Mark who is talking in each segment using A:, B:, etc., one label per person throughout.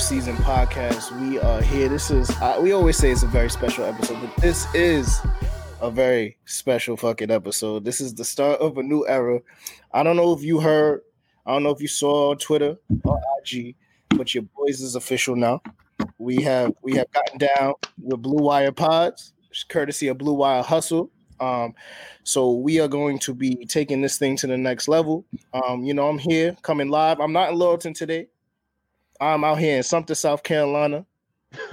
A: Season podcast. We are here. This is, we always say it's a very special episode, but this is a very special fucking episode. This is the start of a new era. I don't know if you heard, I don't know if you saw on Twitter or IG, but your boys is official now. We have we have gotten down with Blue Wire Pods, courtesy of Blue Wire Hustle. Um, so we are going to be taking this thing to the next level. Um, you know, I'm here coming live. I'm not in Littleton today. I'm out here in Sumter, South Carolina.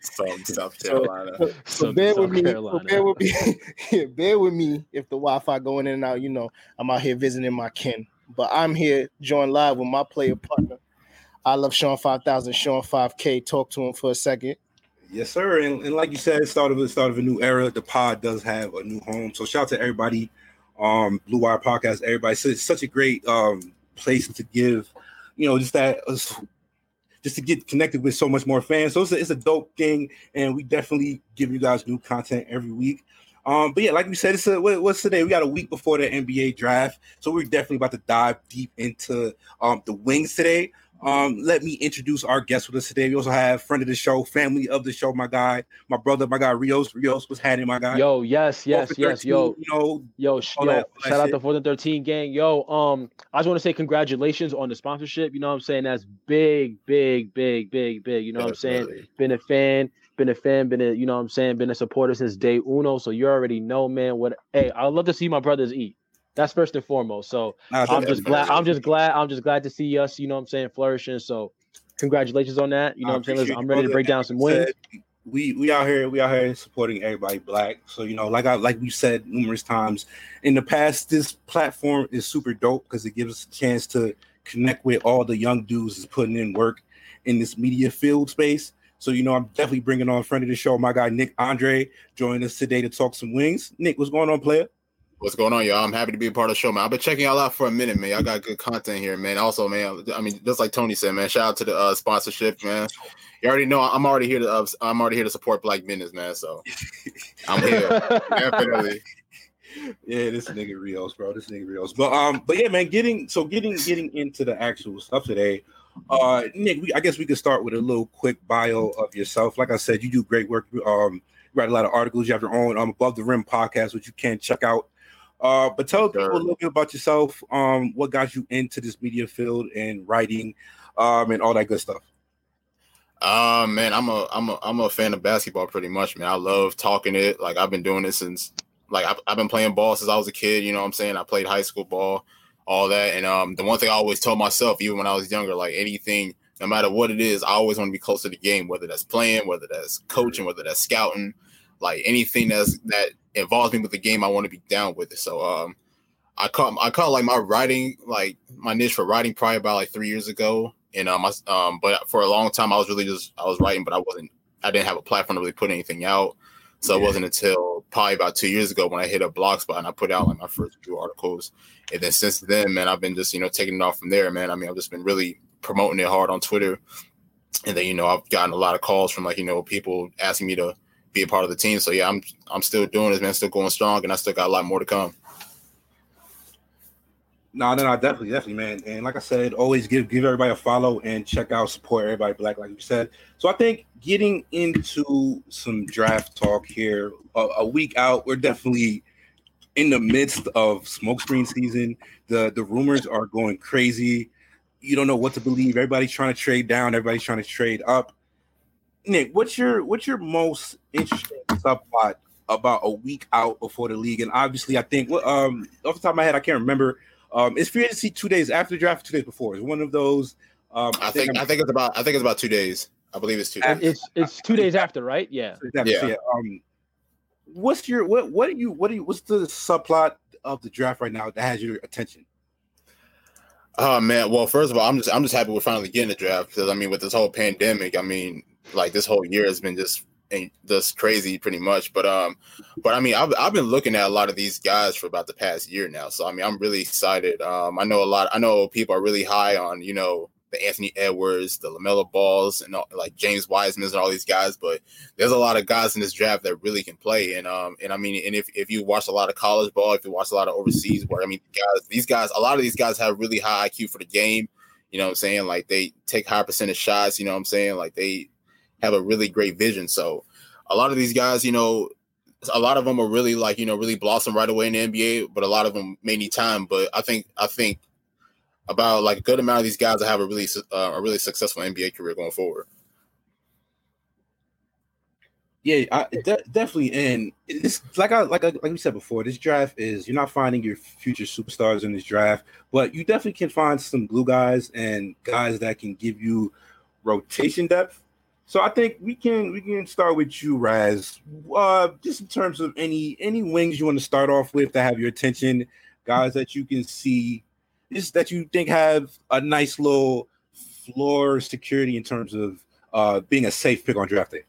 B: Some South Carolina.
A: So, so bear with me. So bear with me. yeah, bear with me if the Wi-Fi going in and out. You know, I'm out here visiting my kin. But I'm here joined live with my player partner. I love Sean 5000, Sean 5K. Talk to him for a second.
C: Yes, sir. And, and like you said, start of the start of a new era. The pod does have a new home. So shout out to everybody. Um, Blue Wire Podcast, everybody. So it's such a great um place to give, you know, just that uh, just to get connected with so much more fans. So it's a, it's a dope thing, and we definitely give you guys new content every week. Um, but yeah, like we said, it's a what's today? We got a week before the NBA draft, so we're definitely about to dive deep into um the wings today. Um, let me introduce our guest with us today. We also have friend of the show, family of the show, my guy, my brother, my guy Rios. Rios was happening, my guy.
D: Yo, yes, yes, yes, yo, you know, yo, sh- yo, that, shout out to 4 and 13 gang. Yo, um, I just want to say congratulations on the sponsorship. You know what I'm saying? That's big, big, big, big, big. You know what I'm saying? Been a fan, been a fan, been a, you know what I'm saying, been a supporter since day uno. So you already know, man. What hey, I love to see my brothers eat. That's first and foremost. So I'm just glad. I'm just glad. I'm just glad to see us. You know what I'm saying flourishing. So congratulations on that. You know what I'm saying. I'm ready to break down some wins.
C: We we out here. We out here supporting everybody black. So you know, like I like we said numerous times in the past, this platform is super dope because it gives us a chance to connect with all the young dudes is putting in work in this media field space. So, you know, I'm definitely bringing on a friend of the show, my guy Nick Andre, joining us today to talk some wings. Nick, what's going on, player?
B: What's going on, y'all? I'm happy to be a part of the show, man. I've been checking y'all out for a minute, man. Y'all got good content here, man. Also, man, I mean, just like Tony said, man. Shout out to the uh, sponsorship, man. You already know I'm already here to uh, I'm already here to support black business, man. So I'm here definitely.
C: Yeah, this nigga Rios, bro. This nigga Rios. But um, but yeah, man. Getting so getting getting into the actual stuff today. Uh, Nick, we, I guess we could start with a little quick bio of yourself. Like I said, you do great work. Um, you write a lot of articles. You have your own um above the rim podcast, which you can check out uh, but tell people a little bit about yourself. Um, what got you into this media field and writing, um, and all that good stuff.
B: Uh man, I'm a I'm a I'm a fan of basketball pretty much, man. I love talking it. Like I've been doing this since like I've, I've been playing ball since I was a kid, you know what I'm saying? I played high school ball, all that. And um the one thing I always told myself, even when I was younger, like anything, no matter what it is, I always want to be close to the game, whether that's playing, whether that's coaching, whether that's scouting, like anything that's that involves me with the game, I want to be down with it. So um, I caught I caught like my writing like my niche for writing probably about like three years ago, and um, I, um, but for a long time I was really just I was writing, but I wasn't I didn't have a platform to really put anything out. So yeah. it wasn't until probably about two years ago when I hit a Blogspot and I put out like my first few articles. And then since then, man, I've been just, you know, taking it off from there, man. I mean, I've just been really promoting it hard on Twitter. And then, you know, I've gotten a lot of calls from like, you know, people asking me to be a part of the team. So yeah, I'm I'm still doing this, man. Still going strong, and I still got a lot more to come.
C: No, no, no, definitely, definitely, man. And like I said, always give give everybody a follow and check out, support everybody black, like you said. So I think getting into some draft talk here, a, a week out, we're definitely in the midst of smokescreen season. The the rumors are going crazy. You don't know what to believe. Everybody's trying to trade down. Everybody's trying to trade up. Nick, what's your what's your most interesting subplot about a week out before the league? And obviously, I think what um off the top of my head, I can't remember. Um, it's free agency two days after the draft, two days before. It's one of those. Um,
B: I, I think, I think it's about I think it's about two days. I believe it's two days.
D: It's it's two days after, right? Yeah.
C: yeah. yeah. Um, what's your what what do you what do you what's the subplot of the draft right now that has your attention?
B: Oh man, well, first of all, I'm just I'm just happy we're finally getting the draft because I mean, with this whole pandemic, I mean, like this whole year has been just just crazy pretty much but um but i mean I've, I've been looking at a lot of these guys for about the past year now so i mean i'm really excited um i know a lot i know people are really high on you know the anthony edwards the lamelo balls and all, like james wiseman and all these guys but there's a lot of guys in this draft that really can play and um and i mean and if, if you watch a lot of college ball if you watch a lot of overseas where i mean guys these guys a lot of these guys have really high iq for the game You know what I'm saying? Like they take high percentage shots. You know what I'm saying? Like they have a really great vision. So a lot of these guys, you know, a lot of them are really like you know really blossom right away in the NBA, but a lot of them may need time. But I think I think about like a good amount of these guys that have a really uh, a really successful NBA career going forward.
C: Yeah, I, de- definitely. And it's like I like I, like we said before, this draft is you're not finding your future superstars in this draft, but you definitely can find some glue guys and guys that can give you rotation depth so I think we can we can start with you, Raz. Uh, just in terms of any any wings you want to start off with that have your attention, guys that you can see, just that you think have a nice little floor security in terms of uh, being a safe pick on draft day.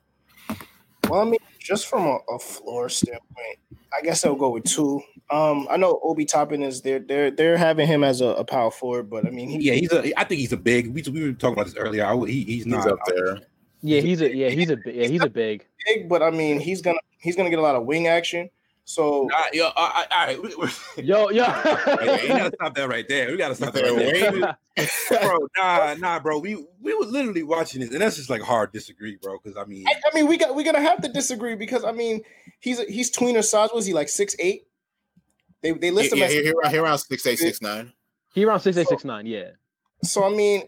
A: Well, I mean, just from a, a floor standpoint, I guess I'll go with two. Um, I know Obi Toppin is there. They're they're having him as a, a power forward, but I mean,
C: he, yeah, he's a. I think he's a big. We, we were talking about this earlier. I, he, he's not
B: he's up there.
D: Yeah, he's a yeah, he's a yeah, he's a big.
A: Big, but I mean, he's gonna he's gonna get a lot of wing action. So,
C: nah, yo, all right,
D: yo, yo,
C: hey, you gotta stop that right there. We gotta stop that right there, bro. Nah, nah, bro. We we were literally watching this, and that's just like hard disagree, bro. Because I mean,
A: I, I, mean, we got we're gonna have to disagree because I mean, he's he's tweener size. Was he like six eight? They they list
B: yeah,
A: him
B: yeah, as he, he around six eight six nine.
D: He around six eight six nine. Yeah.
A: So I mean.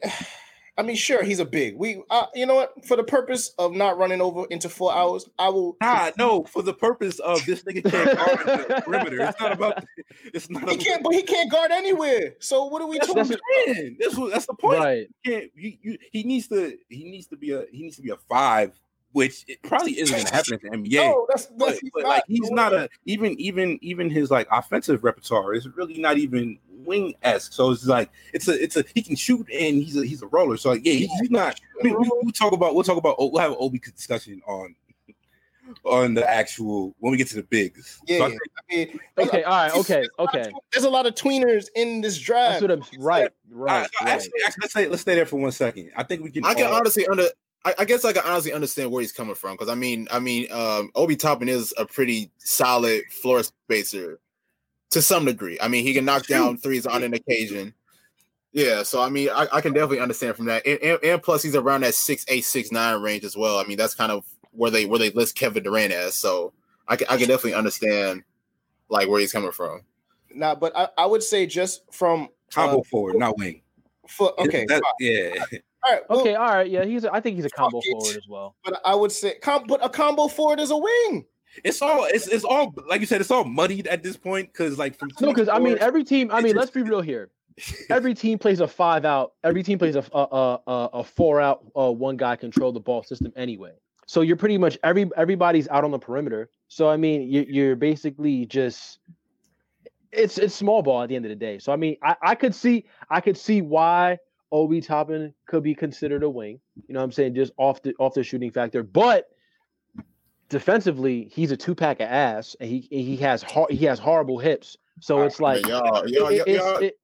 A: I mean, sure, he's a big. We, uh, you know what? For the purpose of not running over into four hours, I will.
C: Nah, no. For the purpose of this nigga can't guard the perimeter. It's not about. It's not.
A: He can't, but he can't guard anywhere. So what are we
C: that's
A: talking
C: about? This was that's the point.
D: Right.
C: He, can't, you, you, he needs to. He needs to be a. He needs to be a five which it probably isn't going to happen at the NBA.
A: No, that's, that's
C: but, but like he's not a even even even his like offensive repertoire is really not even wing esque. So it's like it's a it's a he can shoot and he's a he's a roller. So like, yeah, he, he's not. I mean, we, we'll talk about we'll talk about oh, we'll have an Obi discussion on on the actual when we get to the bigs.
A: Yeah.
C: So
A: I mean,
D: okay. All right. Okay. Okay.
A: There's a lot of tweeners in this draft.
D: That's what I'm right. Right. right.
C: Actually, actually, let's stay let's stay there for one second. I think we can.
B: I can all, honestly under. I, I, guess I can honestly understand where he's coming from because I mean, I mean, um, Obi Toppin is a pretty solid floor spacer to some degree. I mean, he can knock down threes on an occasion. Yeah, so I mean, I, I can definitely understand from that, and, and, and, plus he's around that six eight six nine range as well. I mean, that's kind of where they where they list Kevin Durant as. So I can I can definitely understand like where he's coming from.
A: Nah, but I, I would say just from
C: combo uh, forward, not wing.
A: For, okay,
C: that, yeah.
A: All right,
D: well, okay, all right, yeah. He's. A, I think he's a combo forward as well.
A: But I would say, com- but a combo forward is a wing
C: it's all it's, it's all like you said it's all muddied at this point because like from
D: no because I mean every team I mean let's be real here every team plays a five out every team plays a a, a, a four out uh, one guy control the ball system anyway so you're pretty much every everybody's out on the perimeter so I mean you're, you're basically just it's it's small ball at the end of the day so I mean I, I could see I could see why Obi Toppin could be considered a wing you know what I'm saying just off the off the shooting factor but defensively, he's a two pack of ass, and he he has he has horrible hips. So it's like
B: y'all, y'all,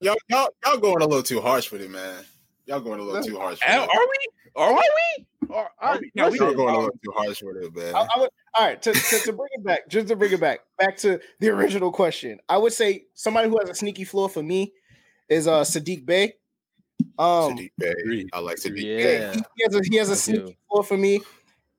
B: y'all, going a little too harsh with it, man. Y'all going a little too harsh.
C: Are, are we? Are we? Are, are
B: we? No, we are going a little too harsh with it, man. I,
A: I would, all right, to, to, to, bring it back, just to bring it back, back to the original question. I would say somebody who has a sneaky floor for me is uh Saddiq Bey.
B: Um, Saddiq Bey, I like Saddiq.
D: Yeah,
A: he, he has a, he has a sneaky floor for me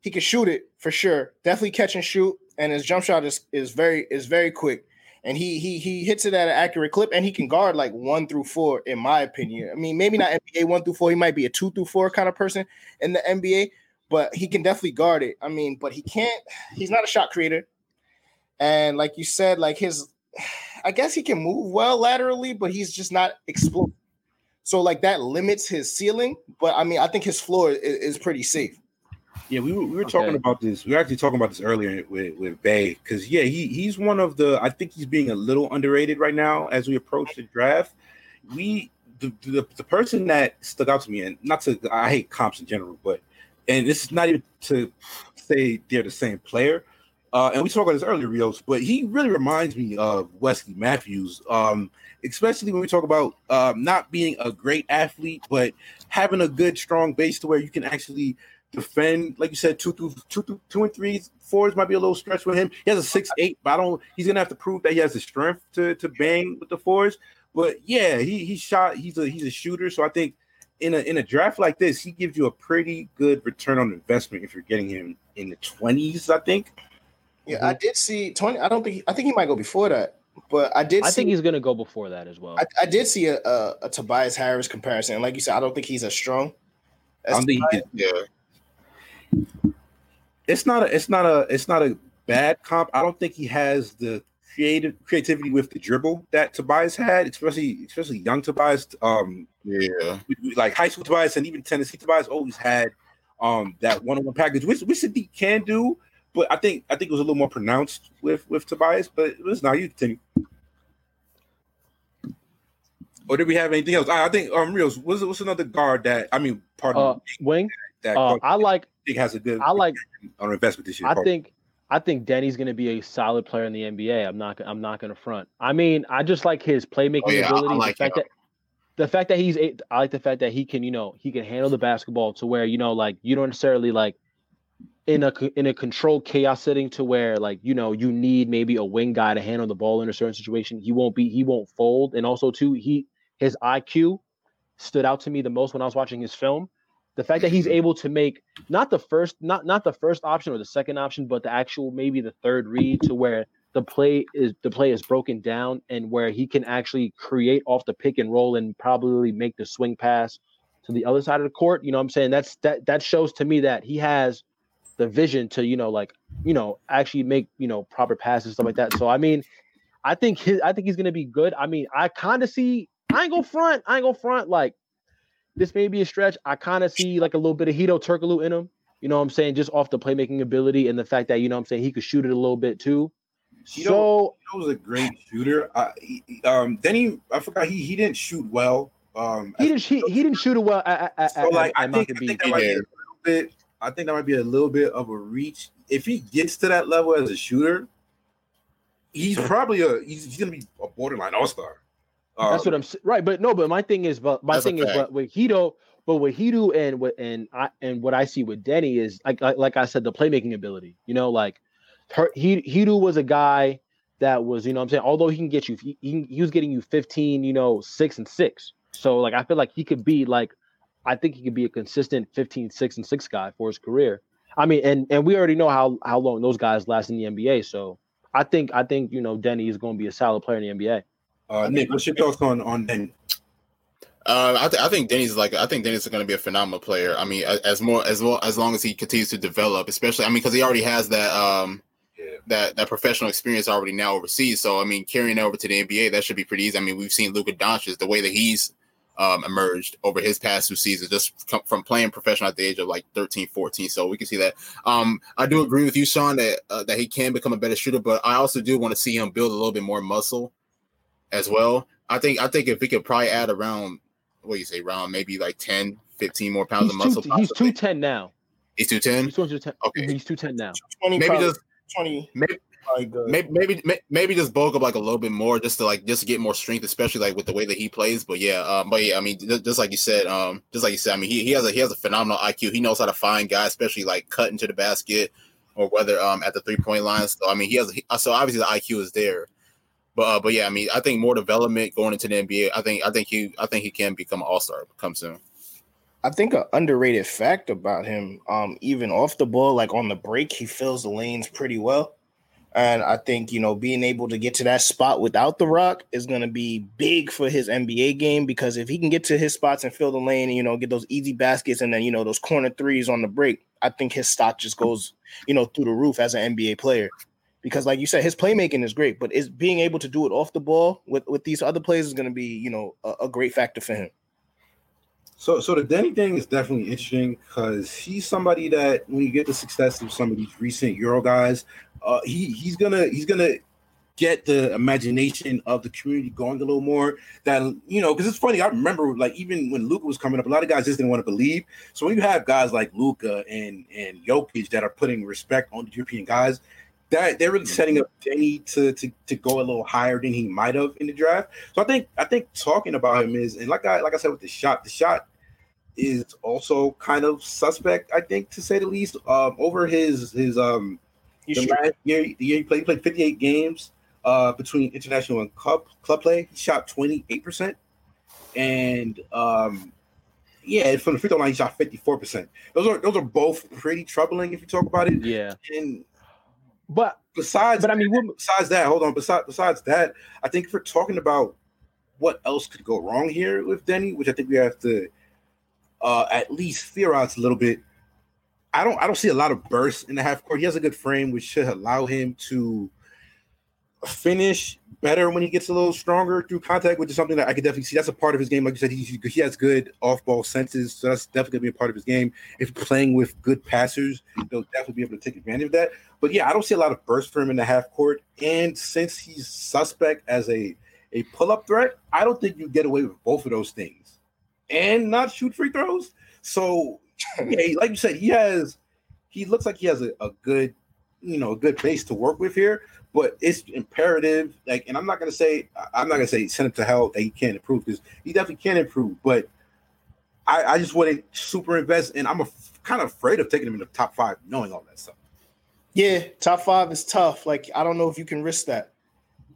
A: he can shoot it for sure. Definitely catch and shoot, and his jump shot is is very is very quick. And he he he hits it at an accurate clip, and he can guard like one through four, in my opinion. I mean, maybe not NBA one through four. He might be a two through four kind of person in the NBA, but he can definitely guard it. I mean, but he can't. He's not a shot creator, and like you said, like his, I guess he can move well laterally, but he's just not explosive. So like that limits his ceiling. But I mean, I think his floor is, is pretty safe.
C: Yeah, we were, we were okay. talking about this. We were actually talking about this earlier with with Bey because yeah, he he's one of the. I think he's being a little underrated right now as we approach the draft. We the, the, the person that stuck out to me, and not to I hate comps in general, but and this is not even to say they're the same player. Uh, and we talked about this earlier, Rios, but he really reminds me of Wesley Matthews, um, especially when we talk about um, not being a great athlete, but having a good, strong base to where you can actually defend, like you said, two through two through two and might be a little stretch with him. He has a six eight, but I don't. He's gonna have to prove that he has the strength to to bang with the fours. But yeah, he he shot. He's a he's a shooter. So I think in a in a draft like this, he gives you a pretty good return on investment if you're getting him in the twenties. I think.
A: Yeah. I did see twenty. I don't think. I think he might go before that. But I did.
D: I
A: see,
D: think he's going to go before that as well.
A: I, I did see a, a, a, Tobias Harris comparison, and like you said, I don't think he's as strong.
C: As I don't think he yeah. It's not a. It's not a. It's not a bad comp. I don't think he has the creative creativity with the dribble that Tobias had, especially especially young Tobias. Um,
B: yeah,
C: like high school Tobias and even Tennessee Tobias always had um that one on one package, which which Saddiq can do, but I think I think it was a little more pronounced with with Tobias. But it was not you continue. Or did we have anything else? I, I think um Rios what's what's another guard that I mean part
D: uh, wing that, that uh, I like.
C: I think has a good.
D: I like
C: on investment this year.
D: I think I think Deni's going to be a solid player in the NBA. I'm not. I'm not going to front. I mean, I just like his playmaking oh, yeah, ability. Like the fact him. that the fact that he's. I like the fact that he can. You know, he can handle the basketball to where you know, like you don't necessarily like in a in a controlled chaos setting to where like you know you need maybe a wing guy to handle the ball in a certain situation. He won't be. He won't fold. And also too, he his IQ stood out to me the most when I was watching his film. The fact that he's mm-hmm. able to make not the first not not the first option or the second option but the actual maybe the third read to where the play is the play is broken down and where he can actually create off the pick and roll and probably make the swing pass to the other side of the court. You know what i'm saying? That's that that shows to me that he has the vision to you know like you know actually make you know proper passes stuff like that. So i mean i think his i think he's gonna be good. I mean i kind of see i ain't go front i ain't go front like this may be a stretch. I kind of see like a little bit of Hedo Turkoglu in him. You know what I'm saying? Just off the playmaking ability and the fact that, you know what I'm saying, he could shoot it a little bit too.
C: Hedo, so he was a great shooter. I, he, um, then he, I forgot he he didn't shoot well. Um,
D: he didn't he, he didn't shoot it well. At, at, so like
C: I, think, I think that might be a little bit. I think that might be a little bit of a reach. If he gets to that level as a shooter, he's probably a he's, he's gonna be a borderline all star.
D: That's what I'm right, but no, but my thing is, but my thing is, but with Hedo, but with Hedo and what and I and what I see with Deni is like, like like I said, the playmaking ability. You know, like her, he Hedo was a guy that was, you know, I'm saying, although he can get you, he, he, he was getting you 15, you know, six and six. So like I feel like he could be like, I think he could be a consistent 15, six and six guy for his career. I mean, and and we already know how how long those guys last in the NBA. So I think I think you know Deni is going to be a solid player in the NBA.
C: Uh, Nick, what's your thoughts on on Deni?
B: Uh, I, th- I think Deni's like I think Deni's going to be a phenomenal player. I mean, as more as well as long as he continues to develop, especially I mean because he already has that um yeah. that that professional experience already now overseas. So I mean, carrying over to the NBA that should be pretty easy. I mean, we've seen Luka Doncic the way that he's um, emerged over his past two seasons just from playing professional at the age of like 13 14 so we can see that um, i do agree with you sean that uh, that he can become a better shooter but i also do want to see him build a little bit more muscle as well. I think I think if we could probably add around what do you say, around maybe like 10, 15 more pounds
D: he's
B: of muscle.
D: Two, he's two ten now.
B: He's two ten.
D: He's two ten. Okay, he's two ten now.
A: 20 maybe just twenty.
B: Maybe, maybe, maybe maybe just bulk up like a little bit more just to like just to get more strength, especially like with the way that he plays. But yeah, um, but yeah, I mean, just, just like you said, um, just like you said, I mean, he, he has a he has a phenomenal IQ. He knows how to find guys, especially like cut into the basket or whether um at the three point line. So I mean, he has a, so obviously the IQ is there. But uh, but yeah, I mean, I think more development going into the NBA. I think I think he I think he can become an all star come soon.
A: I think an underrated fact about him, um, even off the ball, like on the break, he fills the lanes pretty well. And I think, you know, being able to get to that spot without the rock is going to be big for his NBA game because if he can get to his spots and fill the lane and, you know, get those easy baskets and then, you know, those corner threes on the break, I think his stock just goes, you know, through the roof as an NBA player because like you said his playmaking is great but is being able to do it off the ball with with these other players is going to be you know a, a, great factor for him.
C: So so the deni thing is definitely interesting because he's somebody that when you get the success of some of these recent euro guys uh he he's gonna he's gonna get the imagination of the community going a little more that you know because it's funny i remember like even when Luka was coming up a lot of guys just didn't want to believe. So when you have guys like Luka and and Jokic that are putting respect on the european guys that they're really setting up Deni to, to to go a little higher than he might have in the draft. So I think I think talking about him is and like I like I said with the shot, the shot is also kind of suspect, I think, to say the least. Um, over his his um the last year, the year he played, he played 58 games uh between international and club club play. He shot 28 percent, and um yeah, from the free throw line, he shot 54%. Those are those are both pretty troubling if you talk about it.
D: Yeah.
C: And
D: but
C: besides,
D: but I mean,
C: besides that, hold on. Besides, besides that, I think if we're talking about what else could go wrong here with Deni, which I think we have to uh, at least theorize a little bit. I don't, I don't see a lot of bursts in the half court. He has a good frame, which should allow him to finish better when he gets a little stronger through contact, which is something that I could definitely see. That's a part of his game. Like you said, he, he has good off ball senses, so that's definitely gonna be a part of his game. If playing with good passers, they'll definitely be able to take advantage of that. But yeah, I don't see a lot of burst for him in the half court. And since he's suspect as a a pull up threat, I don't think you get away with both of those things and not shoot free throws. So yeah, like you said, he has he looks like he has a, a good you know a good base to work with here but it's imperative. Like, and I'm not gonna say I'm not gonna say send him to hell that he can't improve because he definitely can improve. But I, I just wouldn't super invest, and I'm a, kind of afraid of taking him in the top five, knowing all that stuff.
A: Yeah, top five is tough. Like, I don't know if you can risk that,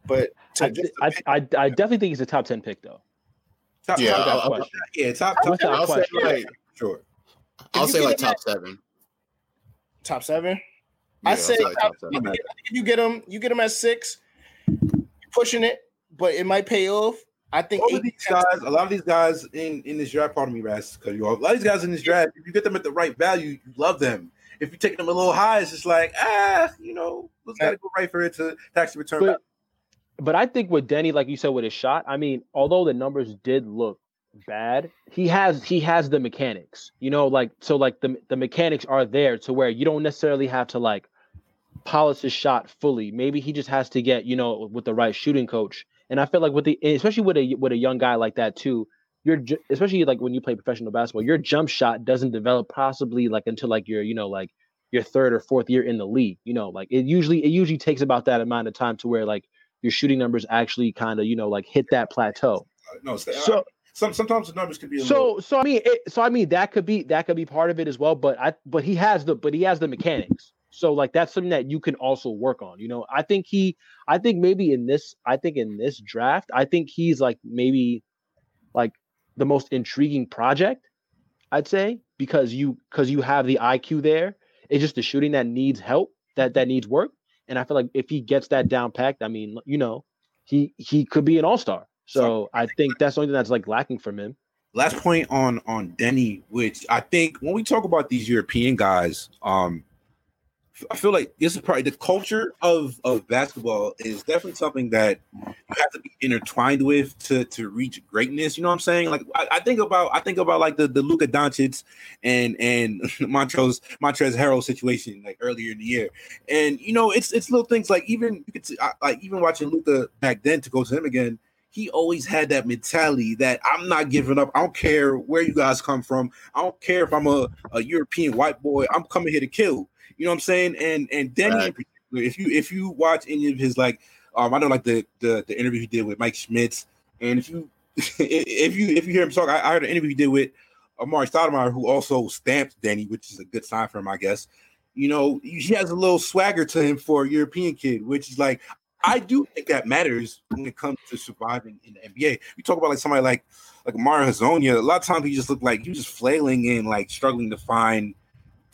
A: but
D: I, I, I, I, definitely think he's a top ten pick though.
C: Top
B: yeah,
C: I'll, I'll, yeah, top, top,
B: top I'll say like,
C: sure.
B: I'll say like top seven.
A: Top seven. I say if you get them, you get them at six, pushing it, but it might pay off. I think
C: all of these guys, a lot of these guys in in this draft, pardon me, Ras, because you all a lot of these guys in this draft, if you get them at the right value, you love them. If you take them a little high, it's just like ah, you know, it's got to go right for it to actually return.
D: But, but I think with Deni, like you said, with his shot, I mean, although the numbers did look bad, he has he has the mechanics, you know, like so like the the mechanics are there to where you don't necessarily have to like polish his shot fully. Maybe he just has to get, you know, with the right shooting coach. And I feel like with the especially with a with a young guy like that too, you're especially like when you play professional basketball, your jump shot doesn't develop possibly like until like your, you know, like your third or fourth year in the league. You know, like it usually it usually takes about that amount of time to where like your shooting numbers actually kind of, you know, like hit that plateau.
C: No, so some sometimes the numbers could be
D: so
C: little...
D: so I mean it, so I mean that could be that could be part of it as well. But I but he has the but he has the mechanics. So like that's something that you can also work on. You know, I think he I think maybe in this I think in this draft, I think he's like maybe like the most intriguing project, I'd say, because you because you have the IQ there. It's just the shooting that needs help, that that needs work. And I feel like if he gets that down packed, I mean, you know, he he could be an all-star. So I think that's something that's like lacking from him.
C: Last point on on Deni, which I think when we talk about these European guys, um, I feel like this is probably the culture of of basketball is definitely something that you have to be intertwined with to to reach greatness. You know what I'm saying? Like I, I think about I think about like the the Luka Doncic and and Montrezl Montrezl Harrell situation like earlier in the year, and you know it's it's little things like even you could see, I, like even watching Luka back then to go to him again. He always had that mentality that I'm not giving up. I don't care where you guys come from. I don't care if I'm a, a European white boy. I'm coming here to kill. You know what I'm saying? And and Deni right. in particular, if you if you watch any of his like um I know like the the, the interview he did with Mike Schmitz, and if you if you if you hear him talk, I, I heard an interview he did with Amar'e Stoudemire, who also stamped Deni, which is a good sign for him, I guess. You know, he has a little swagger to him for a European kid, which is like I do think that matters when it comes to surviving in the NBA. We talk about like somebody like like Mario Hezonja. A lot of times he just looked like he was just flailing and like struggling to find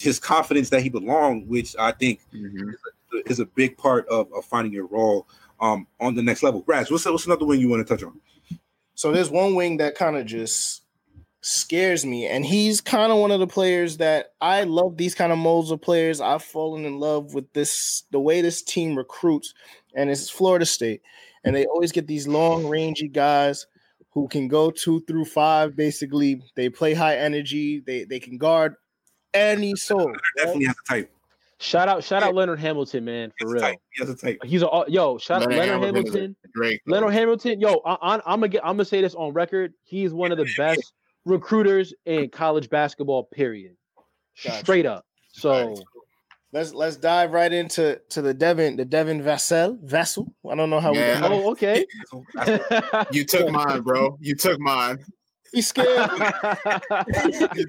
C: his confidence that he belonged, which I think mm-hmm. is, a, is, a, big part of, of finding your role um, on the next level. Raz, what's what's another wing you want to touch on?
A: So there's one wing that kind of just scares me, and he's kind of one of the players that I love. These kind of molds of players, I've fallen in love with this the way this team recruits, and it's Florida State, and they always get these long rangy guys who can go two through five. Basically, they play high energy. They they can guard any soul.
C: Definitely has a type.
D: Shout out, shout out Leonard Hamilton, man, for real.
C: He has a type.
D: He's a uh, yo. Shout Leonard out Leonard Hamilton. Hamilton great. Leonard Hamilton, yo. I, am gonna get. I'm gonna say this on record. He's one of the best recruiters in college basketball. Period. Gotcha. Straight up. So.
A: Let's let's dive right into to the Devin the Devin Vassell Vessel. I don't know how
D: yeah. we. Oh, okay.
B: you took mine, bro. You took mine.
A: He's scared.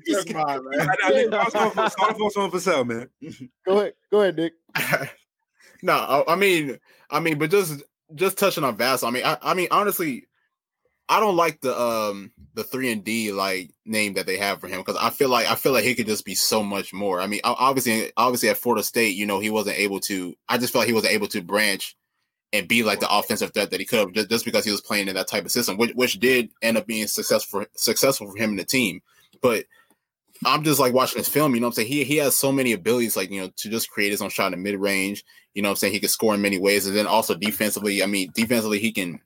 C: He's scared. man. I, for sale, man.
A: Go ahead. Go ahead, Nick.
B: no, I, I, mean, I mean, but just just touching on Vass. I mean, I, I mean, honestly, I don't like the um the three and D like name that they have for him because I feel like I feel like he could just be so much more. I mean, obviously, obviously at Florida State, you know, he wasn't able to. I just felt like he wasn't able to branch and be like the offensive threat that he could just, just because he was playing in that type of system, which which did end up being successful successful for him and the team. But I'm just like watching this film, you know I'm saying? He he has so many abilities, like, you know, to just create his own shot in mid range. You know I'm saying? He can score in many ways. And then also defensively, I mean, defensively, he can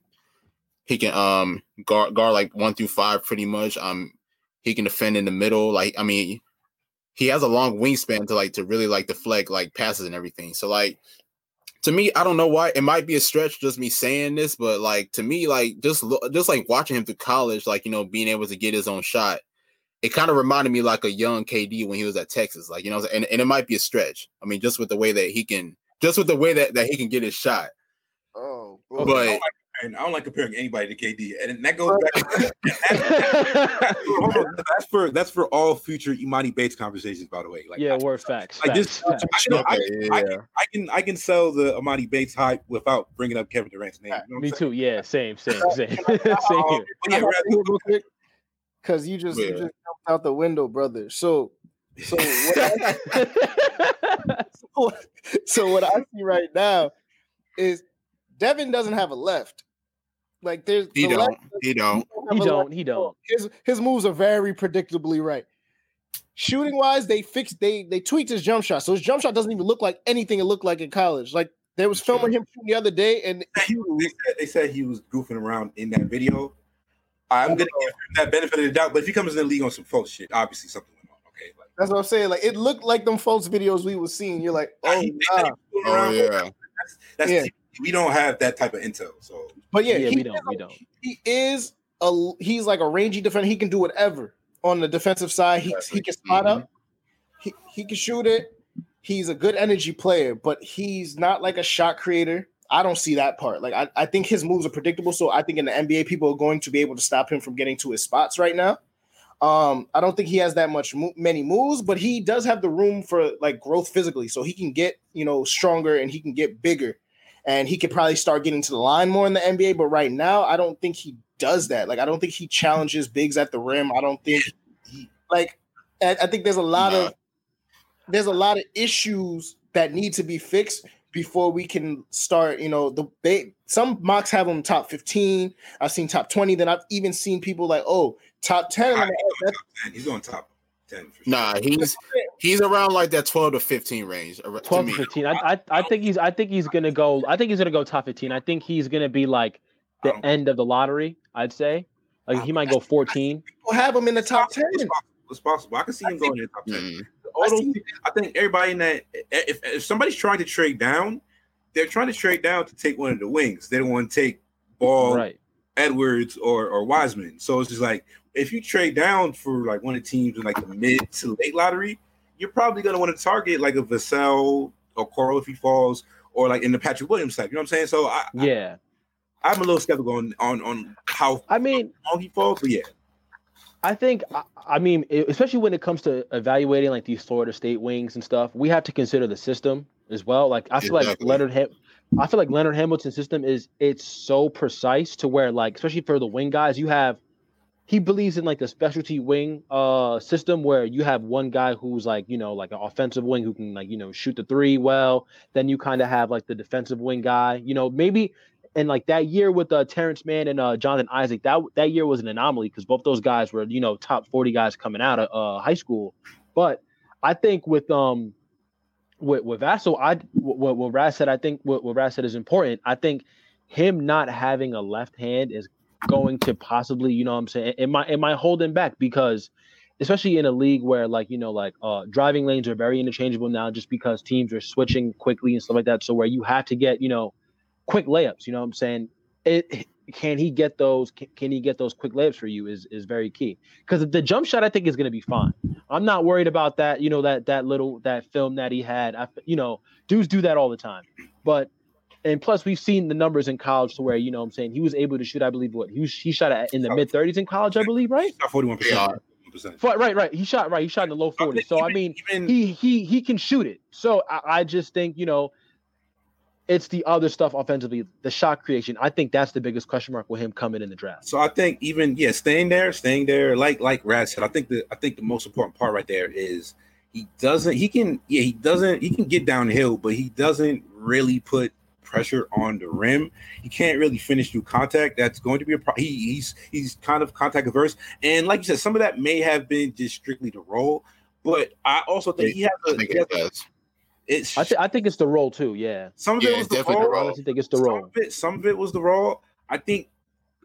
B: he can um guard guard like one through five pretty much. Um he can defend in the middle. Like, I mean, he has a long wingspan to like to really like deflect like passes and everything. So like to me, I don't know why it might be a stretch just me saying this, but like to me, like just just like watching him through college, like you know, being able to get his own shot it kind of reminded me like a young KD when he was at Texas, like you know, and, and it might be a stretch. I mean, just with the way that he can, just with the way that, that he can get his shot.
A: Oh,
B: bro. but oh I don't,
C: I don't like comparing anybody to KD, and that goes back. hold on, that's for that's for all future Emoni Bates conversations, by the way.
D: Like, yeah, word facts.
C: Like
D: facts,
C: this, facts. I, know, okay, I, yeah. I, can, I, can I can sell the Emoni Bates hype without bringing up Kevin Durant's name.
D: You know Me too. Yeah, same, same, same, same here.
A: Yeah, because you just yeah. you just jumped out the window, brother. So, so what I, so, so what I see right now is Devin doesn't have a left. Like there's
B: he
A: the
B: don't left, he don't
D: he don't he don't.
A: His his moves are very predictably right. Shooting wise, they fixed they they tweaked his jump shot, so his jump shot doesn't even look like anything it looked like in college. Like they was filming him the other day, and
C: he, they, said, they said he was goofing around in that video, I'm gonna give him that benefit of the doubt, but if he comes in the league on some false shit, obviously something went on. Okay,
A: like, that's what I'm saying. Like it looked like them false videos we were seeing. You're like, oh, nah.
B: oh yeah,
C: that's, that's yeah. We don't have that type of intel. So,
A: but yeah,
D: yeah we don't. we don't.
A: He is a he's like a rangy defender. He can do whatever on the defensive side. He he can spot mm-hmm. up. He he can shoot it. He's a good energy player, but he's not like a shot creator. I don't see that part. Like I, I think his moves are predictable. So I think in the NBA, people are going to be able to stop him from getting to his spots right now. Um, I don't think he has that much mo- many moves, but he does have the room for like growth physically, so he can get you know stronger and he can get bigger, and he could probably start getting to the line more in the NBA. But right now, I don't think he does that. Like I don't think he challenges bigs at the rim. I don't think like I, I think there's a lot of there's a lot of issues that need to be fixed before we can start. You know, the they some mocks have him top 15. I've seen top 20. Then I've even seen people like, oh, top 10. Top
C: 10. He's on top 10. Sure.
B: Nah, he's he's around like that 12 to 15 range.
D: 12 to, 15. I, I I think he's I think he's gonna go. I think he's gonna go top 15. I think he's gonna be like the end of the lottery. I'd say. Like he might go 14.
A: People have him in the top 10.
C: It's possible. I can see him going in the top 10. Mm-hmm all those, I think everybody in that if, if somebody's trying to trade down, they're trying to trade down to take one of the wings. They don't want to take Ball, right. Edwards, or or Wiseman. So it's just like if you trade down for like one of the teams in like the mid to late lottery, you're probably gonna want to target like a Vassell or Okoro if he falls, or like in the Patrick Williams type. You know what I'm saying? So I,
D: yeah.
C: I, I'm a little skeptical on on, on how
D: I mean
C: how long he falls, but yeah.
D: I think, I mean, especially when it comes to evaluating like these Florida State wings and stuff, we have to consider the system as well. Like I feel exactly. like Leonard, Ham- I feel like Leonard Hamilton's system is it's so precise to where like, especially for the wing guys, you have he believes in like the specialty wing uh system where you have one guy who's like you know like an offensive wing who can like you know shoot the three well then you kind of have like the defensive wing guy you know maybe and like that year with uh, Terance Mann and uh, Jonathan Isaac, that that year was an anomaly because both those guys were you know top forty guys coming out of uh, high school. But I think with um with with Vassell, I what what Raz said, I think what, what Raz said is important. I think him not having a left hand is going to possibly, you know what I'm saying, Am I am I holding back because especially in a league where like you know like uh driving lanes are very interchangeable now just because teams are switching quickly and stuff like that so where you have to get you know quick layups. You know what I'm saying? It, can he get those? Can, can, he get those quick layups for you? Is is very key because the jump shot I think is going to be fine. I'm not worried about that. You know that that little that film that he had. I, you know, dudes do that all the time, but and plus we've seen the numbers in college to where you know what I'm saying he was able to shoot. I believe what he was, he shot at in the mid 30s in college. I believe right.
C: Forty one percent.
D: Right, right. He shot right. He shot in the low 40s. So I mean, he he he can shoot it. So I, I just think you know it's the other stuff offensively, the shot creation. I think that's the biggest question mark with him coming in the draft.
C: So I think even yeah, staying there, staying there, like like Rad said, I think the I think the most important part right there is he doesn't he can yeah he doesn't he can get downhill, but he doesn't really put pressure on the rim. He can't really finish through contact. That's going to be a problem. He, he's he's kind of contact averse, and like you said, some of that may have been just strictly the role. But I also think he has a. I think it does
D: it's I, th- I, think it's the role too. Yeah.
C: Some of
D: yeah,
C: it was the role. the role.
D: I think it's the role. Some
C: of, it, some of it was the role. I think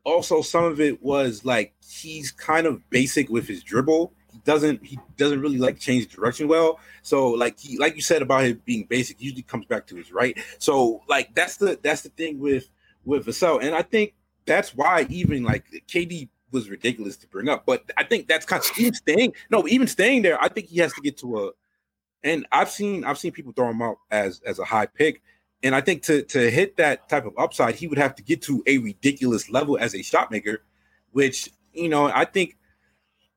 C: also some of it was like he's kind of basic with his dribble. Doesn't he doesn't really like change direction well. So like he like you said about him being basic, usually comes back to his right. So like that's the that's the thing with with Vassell. And I think that's why even like KD was ridiculous to bring up. But I think that's kind of even staying no, even staying there, I think he has to get to a and I've seen I've seen people throw him out as as a high pick. And I think to to hit that type of upside, he would have to get to a ridiculous level as a shot maker, which you know I think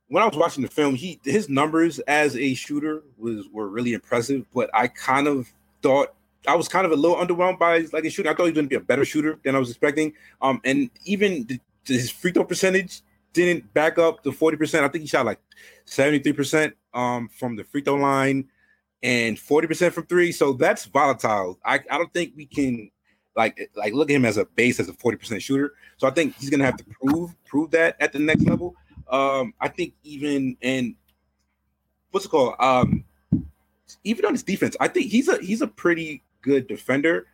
C: when I was watching the film, he his numbers as a shooter was were really impressive. But I kind of thought I was kind of a little underwhelmed by his, like a shooter. I thought he was going to be a better shooter than I was expecting. Um, and even the, his free throw percentage didn't back up the forty percent. I think he shot like seventy three percent um from the free throw line and 40% from three. So that's volatile. I, I don't think we can like like look at him as a base as a 40% shooter. So I think he's gonna have to prove prove that at the next level. Um, I think even and what's it called? Um, even on his defense, I think he's a he's a pretty good defender.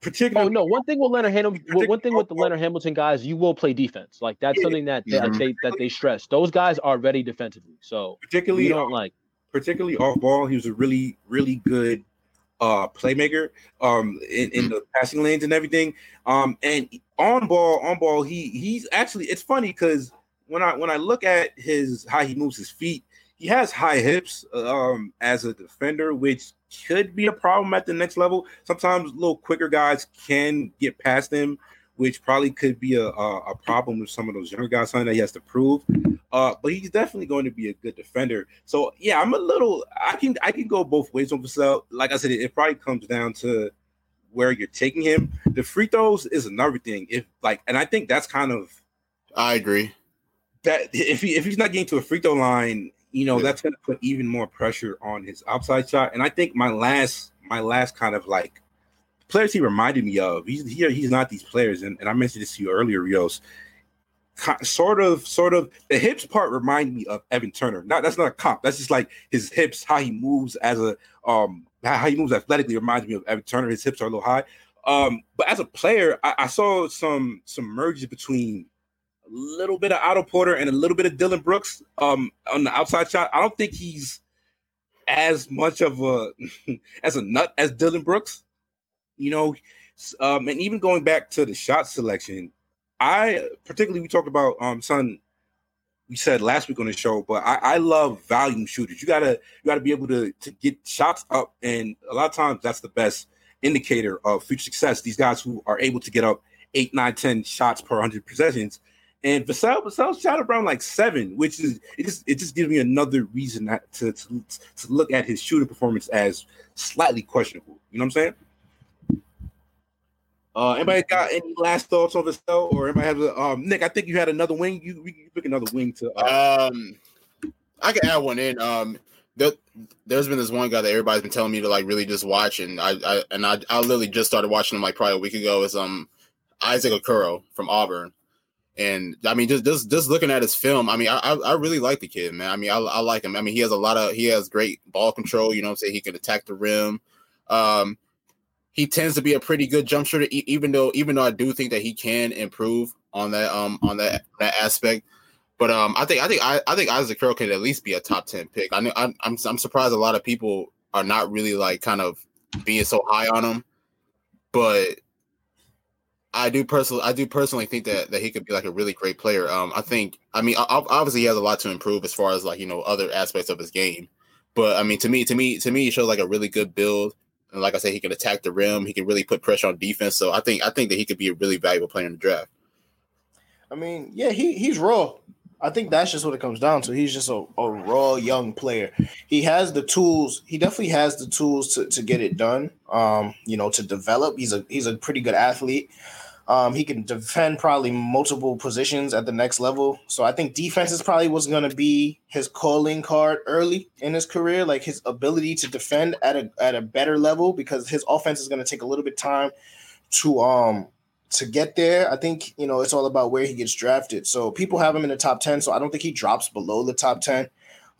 D: Particularly, oh no, one thing with Leonard Hamilton, one thing with the Leonard Hamilton guys, you will play defense. Like that's yeah, something that, that mm-hmm. they that they stress. Those guys are ready defensively. So
C: particularly,
D: you don't like
C: particularly off ball, he was a really, really good uh playmaker um in, in the passing lanes and everything. Um and on ball, on ball, he he's actually it's funny because when I when I look at his how he moves his feet, he has high hips um as a defender, which could be a problem at the next level. Sometimes little quicker guys can get past him which probably could be a, a, a, problem with some of those younger guys, something that he has to prove. Uh, but he's definitely going to be a good defender. So yeah, I'm a little. I can I can go both ways on Vassell. Like I said, it, it probably comes down to where you're taking him. The free throws is another thing. If like, and I think that's kind of.
B: I agree.
C: That if he if he's not getting to a free throw line, you know yeah. that's going to put even more pressure on his outside shot. And I think my last my last kind of like players he reminded me of. He's he, he's not these players, and, and I mentioned this to you earlier, Rios. Sort of, sort of. The hips part reminded me of Evan Turner. Not that's not a comp. That's just like his hips, how he moves as a um, how he moves athletically reminds me of Evan Turner. His hips are a little high. Um, but as a player, I, I saw some some merges between a little bit of Otto Porter and a little bit of Dillon Brooks um, on the outside shot. I don't think he's as much of a as a nut as Dillon Brooks you know, um, and even going back to the shot selection, I particularly we talked about um son we said last week on the show, but I, I love volume shooters. You gotta you gotta be able to to get shots up, and a lot of times that's the best indicator of future success. These guys who are able to get up eight, nine, ten shots per hundred possessions. And Vassell Vassell shot around like seven, which is it just it just gives me another reason to, to to look at his shooting performance as slightly questionable. You know what I'm saying? Uh, anybody got any last thoughts on show, or anybody have a um, Nick? I think you had another wing. You, you pick another wing to.
B: Uh... Um, I can add one in. Um, there, has been this one guy that everybody's been telling me to like really just watch, and I, I and I, I literally just started watching him like probably a week ago. Is um Isaac Okoro from Auburn, and I mean just just just looking at his film, I mean I I really like the kid, man. I mean I, I like him. I mean he has a lot of he has great ball control. You know, what I'm saying he can attack the rim. Um, he tends to be a pretty good jump shooter, even though even though I do think that he can improve on that um on that that aspect. But um, I think I think I, I think Isaac Okoro can at least be a top ten pick. I know I'm I'm surprised a lot of people are not really like kind of being so high on him, but I do personally I do personally think that that he could be like a really great player. Um, I think I mean obviously he has a lot to improve as far as like you know other aspects of his game, but I mean to me to me to me he shows like a really good build. And like I said, he can attack the rim. He can really put pressure on defense. So I think I think that he could be a really valuable player in the draft.
A: I mean, yeah, he he's raw. I think that's just what it comes down to. He's just a, a raw young player. He has the tools. He definitely has the tools to, to get it done. Um, you know, to develop. He's a he's a pretty good athlete. Um, he can defend probably multiple positions at the next level. So I think defense is probably what's going to be his calling card early in his career, like his ability to defend at a at a better level because his offense is going to take a little bit time to um to get there. I think you know it's all about where he gets drafted. So people have him in the top ten, so I don't think he drops below the top ten.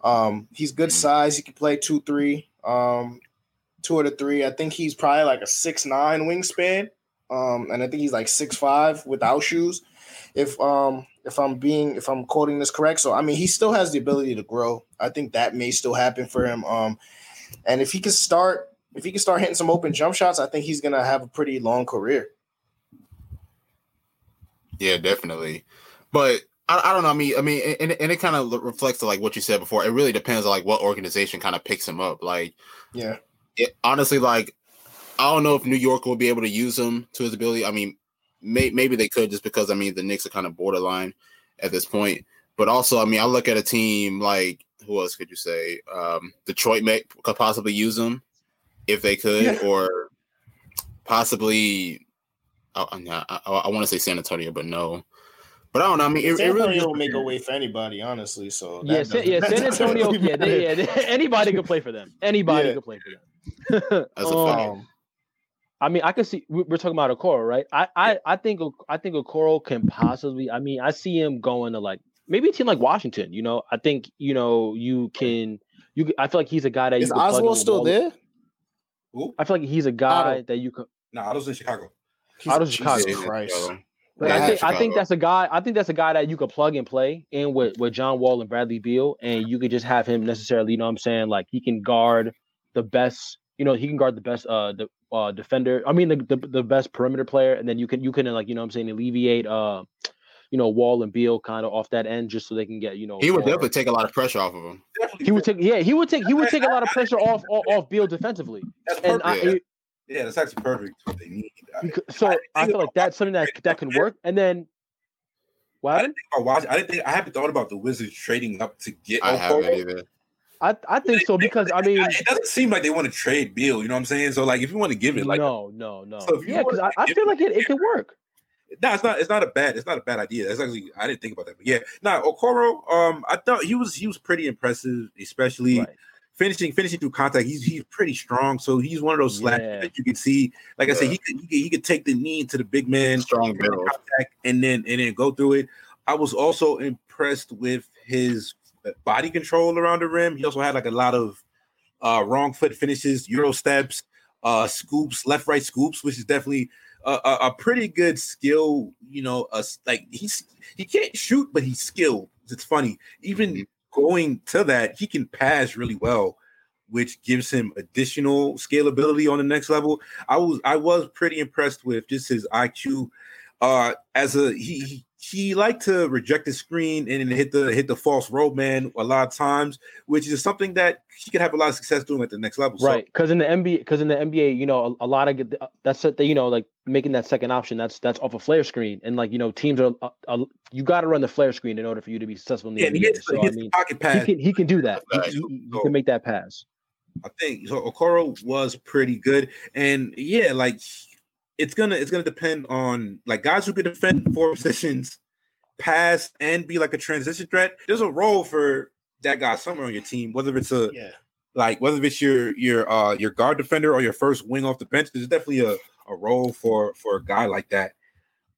A: Um, he's good size. He can play two three, um, two out of three. I think he's probably like a six nine wingspan. Um, and I think he's like six five without shoes. If um if I'm being if I'm quoting this correct. So I mean he still has the ability to grow. I think that may still happen for him. Um and if he can start if he can start hitting some open jump shots, I think he's gonna have a pretty long career.
B: Yeah, definitely. But I, I don't know. I mean, I mean, and, and it kind of reflects to like what you said before. It really depends on like what organization kind of picks him up. Like,
A: yeah,
B: it, honestly, like I don't know if New York will be able to use him to his ability. I mean, may, maybe they could just because I mean the Knicks are kind of borderline at this point. But also, I mean, I look at a team like who else could you say? Um, Detroit may could possibly use him if they could, yeah. or possibly. I, I, I want to say San Antonio, but no. But I don't know. I mean, it,
A: San
B: it really
A: don't make a way for anybody, honestly. So
D: yeah, San, yeah, San Antonio. yeah, they, yeah, anybody can play for them. Anybody yeah. can play for them.
B: That's a fact.
D: I mean, I can see we're talking about Okoro, right? I, I, I think I think Okoro can possibly. I mean, I see him going to like maybe a team like Washington. You know, I think you know you can. You, I feel like he's a guy that
A: is Oswald still there.
D: Ooh. I feel like he's a guy Otto. that you can.
C: No, nah, Otto's in Chicago.
D: He's Otto's Chicago.
A: Christ.
D: But I think I think that's a guy. I think that's a guy that you could plug and play in with with John Wall and Bradley Beal, and you could just have him necessarily. You know, what I'm saying like he can guard the best. You know, he can guard the best. Uh, the uh, defender. I mean, the, the, the best perimeter player, and then you can you can like you know I'm saying alleviate uh you know Wall and Beal kind of off that end just so they can get you know.
B: He would definitely take a lot of pressure off of him.
D: He would take yeah he would take he would take a lot of pressure off off, off Beal defensively.
C: That's perfect. I, yeah. yeah, that's actually perfect. What they need.
D: so I, I feel like that's something that that can work, and then.
C: What? I didn't think about watching. I didn't think I haven't thought about the Wizards trading up to get.
B: I haven't either.
D: I, I think so because I mean
C: it doesn't seem like they want to trade Beal. You know what I'm saying? So like if you want to give it like
D: no no no so yeah because I, I feel like it, it can work.
C: No, it's not. It's not a bad. It's not a bad idea. That's actually I didn't think about that. But yeah, now Okoro, um, I thought he was he was pretty impressive, especially right. finishing finishing through contact. He's he's pretty strong. So he's one of those slack yeah. that you can see. Like yeah. I said, he could, he could he could take the knee to the big man,
B: strong contact,
C: and then and then go through it. I was also impressed with his body control around the rim. He also had like a lot of uh, wrong foot finishes, euro steps, uh, scoops, left right scoops, which is definitely a, a, a pretty good skill. You know, uh, like he's he can't shoot, but he's skilled. It's funny. Even mm-hmm. going to that, he can pass really well, which gives him additional scalability on the next level. I was I was pretty impressed with just his IQ. Uh, as a he, he liked to reject the screen and hit the hit the false road man a lot of times, which is something that she could have a lot of success doing at the next level.
D: Right, because so. in the NBA, because in the NBA, you know, a, a lot of that's the you know like making that second option. That's that's off a flare screen, and like you know, teams are uh, uh, you got to run the flare screen in order for you to be successful in the yeah, NBA. He gets, so, I mean, pocket pass. He can, he can do that. He, he, he can make that pass.
C: I think so. Okoro was pretty good, and yeah, like it's gonna it's gonna depend on like guys who can defend four positions, pass, and be like a transition threat. There's a role for that guy somewhere on your team, whether it's a
A: yeah.
C: like whether it's your your uh your guard defender or your first wing off the bench. There's definitely a, a role for for a guy like that.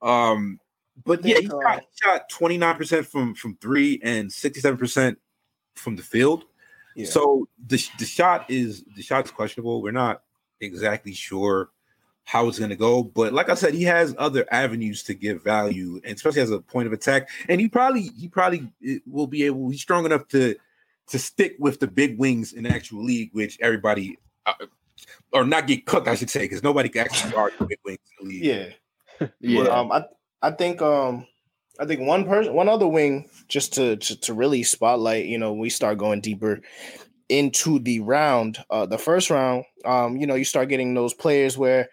C: Um, but yeah, he shot, shot 29% from from three and 67% from the field. Yeah. So the the shot is the shot's questionable. We're not exactly sure how it's going to go. But like I said, he has other avenues to give value, and especially as a point of attack. And he probably he probably eh, will be able. He's strong enough to to stick with the big wings in the actual league, which everybody uh, or not get cooked, I should say, because nobody can actually guard the big wings in the league.
A: Yeah, yeah. But, um, I I think um. I think one person, one other wing, just to, to, to really spotlight. You know, we start going deeper into the round, uh, the first round. Um, you know, you start getting those players where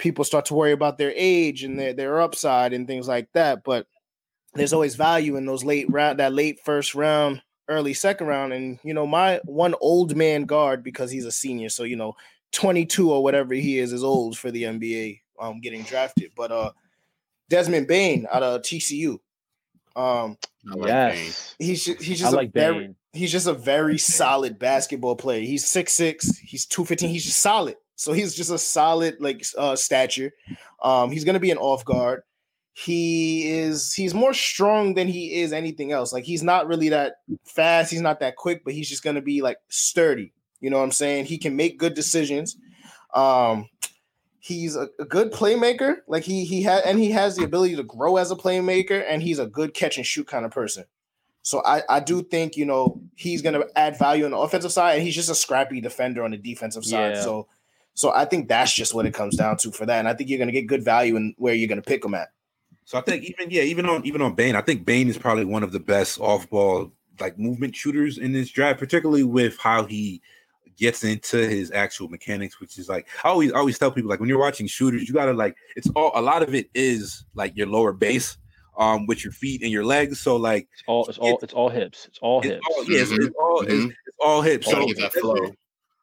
A: people start to worry about their age and their, their upside and things like that. But there's always value in those late round, that late first round, early second round. And you know, my one old man guard because he's a senior, so you know, 22 or whatever he is is old for the NBA. Um, getting drafted, but uh, Desmond Bane out of TCU. Um,
D: like yes,
A: he's he's just I like very, he's just a very solid basketball player. He's six six, he's two fifteen. He's just solid. So he's just a solid like uh, stature. Um, he's gonna be an off guard he is he's more strong than he is anything else. Like he's not really that fast, he's not that quick, but he's just gonna be like sturdy. You know what I'm saying? He can make good decisions. Um he's a, a good playmaker. Like he he had and he has the ability to grow as a playmaker, and he's a good catch and shoot kind of person. So I, I do think you know he's gonna add value on the offensive side, and he's just a scrappy defender on the defensive side. Yeah. So so I think that's just what it comes down to for that. And I think you're gonna get good value in where you're gonna pick him at.
C: So I think even yeah, even on even on Bane, I think Bane is probably one of the best off ball like movement shooters in this draft, particularly with how he gets into his actual mechanics, which is like I always I always tell people like when you're watching shooters, you gotta like it's all a lot of it is like your lower base um with your feet and your legs. So like
D: it's all it's all it's all hips. It's all hips.
C: All, yeah, mm-hmm. it's, all mm-hmm. it's, it's, all hips. So that flow.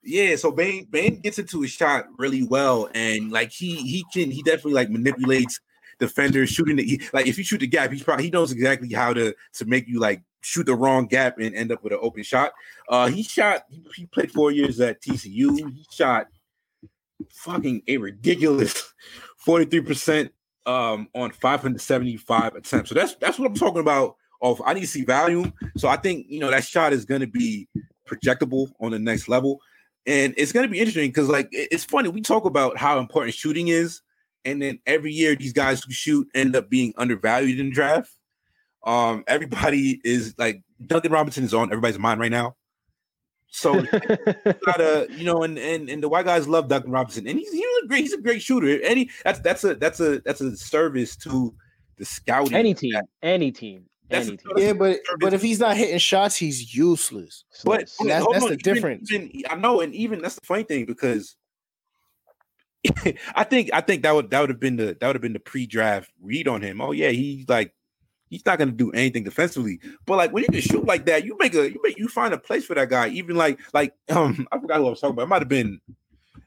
C: Yeah, so Bane Bane gets into his shot really well, and like he he can he definitely like manipulates defenders shooting the like if you shoot the gap, he's probably he knows exactly how to to make you like shoot the wrong gap and end up with an open shot. Uh, he shot. He played four years at TCU. He shot fucking a ridiculous forty three percent um on five hundred seventy five attempts. So that's that's what I'm talking about. Of I need to see volume. So I think you know that shot is going to be projectable on the next level. And it's going to be interesting because, like, it's funny. We talk about how important shooting is, and then every year these guys who shoot end up being undervalued in the draft. Um, everybody is like Duncan Robinson is on everybody's mind right now. So gotta, you know, and and and the white guys love Duncan Robinson, and he's he's a great he's a great shooter. Any that's that's a that's a that's a service to the scouting.
D: Any team, any team. Any.
A: Yeah, but but if he's not hitting shots, he's useless.
C: But
A: that's, that's on, the even, difference.
C: Even, I know, and even that's the funny thing because I think I think that would that would have been the that would have been the pre-draft read on him. Oh yeah, he's like he's not gonna do anything defensively. But like when you can shoot like that, you make a you make you find a place for that guy. Even like like um I forgot who I was talking about. It might have been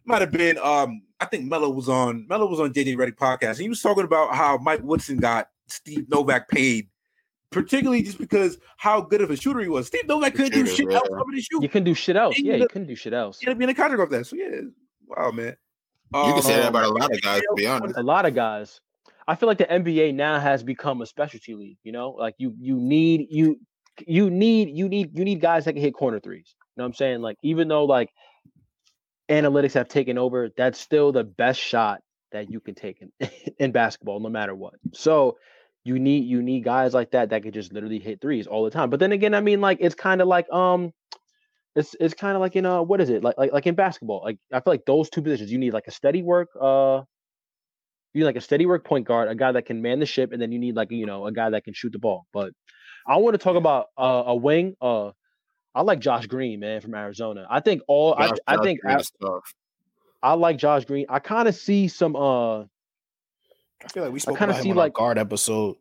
C: might have been um I think Melo was on Melo was on JJ Redick podcast. And he was talking about how Mike Woodson got Steve Novak paid particularly just because how good of a shooter he was. Steve Novak couldn't do shit else other
D: than shoot. You can do shit else. Yeah, you couldn't do shit else.
C: Yeah, be in a contract of that. So yeah, wow, man.
B: You can say that um, about a lot of guys, to be honest.
D: A lot of guys. I feel like the NBA now has become a specialty league. You know, like you you need you you need you need you need guys that can hit corner threes. You know what I'm saying? Like even though like analytics have taken over, that's still the best shot that you can take in, in basketball, no matter what. So you need you need guys like that that could just literally hit threes all the time. But then again, I mean, like it's kind of like um it's it's kind of like in uh what is it? Like like like in basketball like I feel like those two positions you need like a steady work uh you need like a steady work point guard a guy that can man the ship and then you need like you know a guy that can shoot the ball. But I want to talk about uh, a wing uh I like Josh Green man from Arizona. I think all Josh, I, I think I, I, like Josh Green. I kind of see some uh
A: I feel like we spoke about him see like guard episode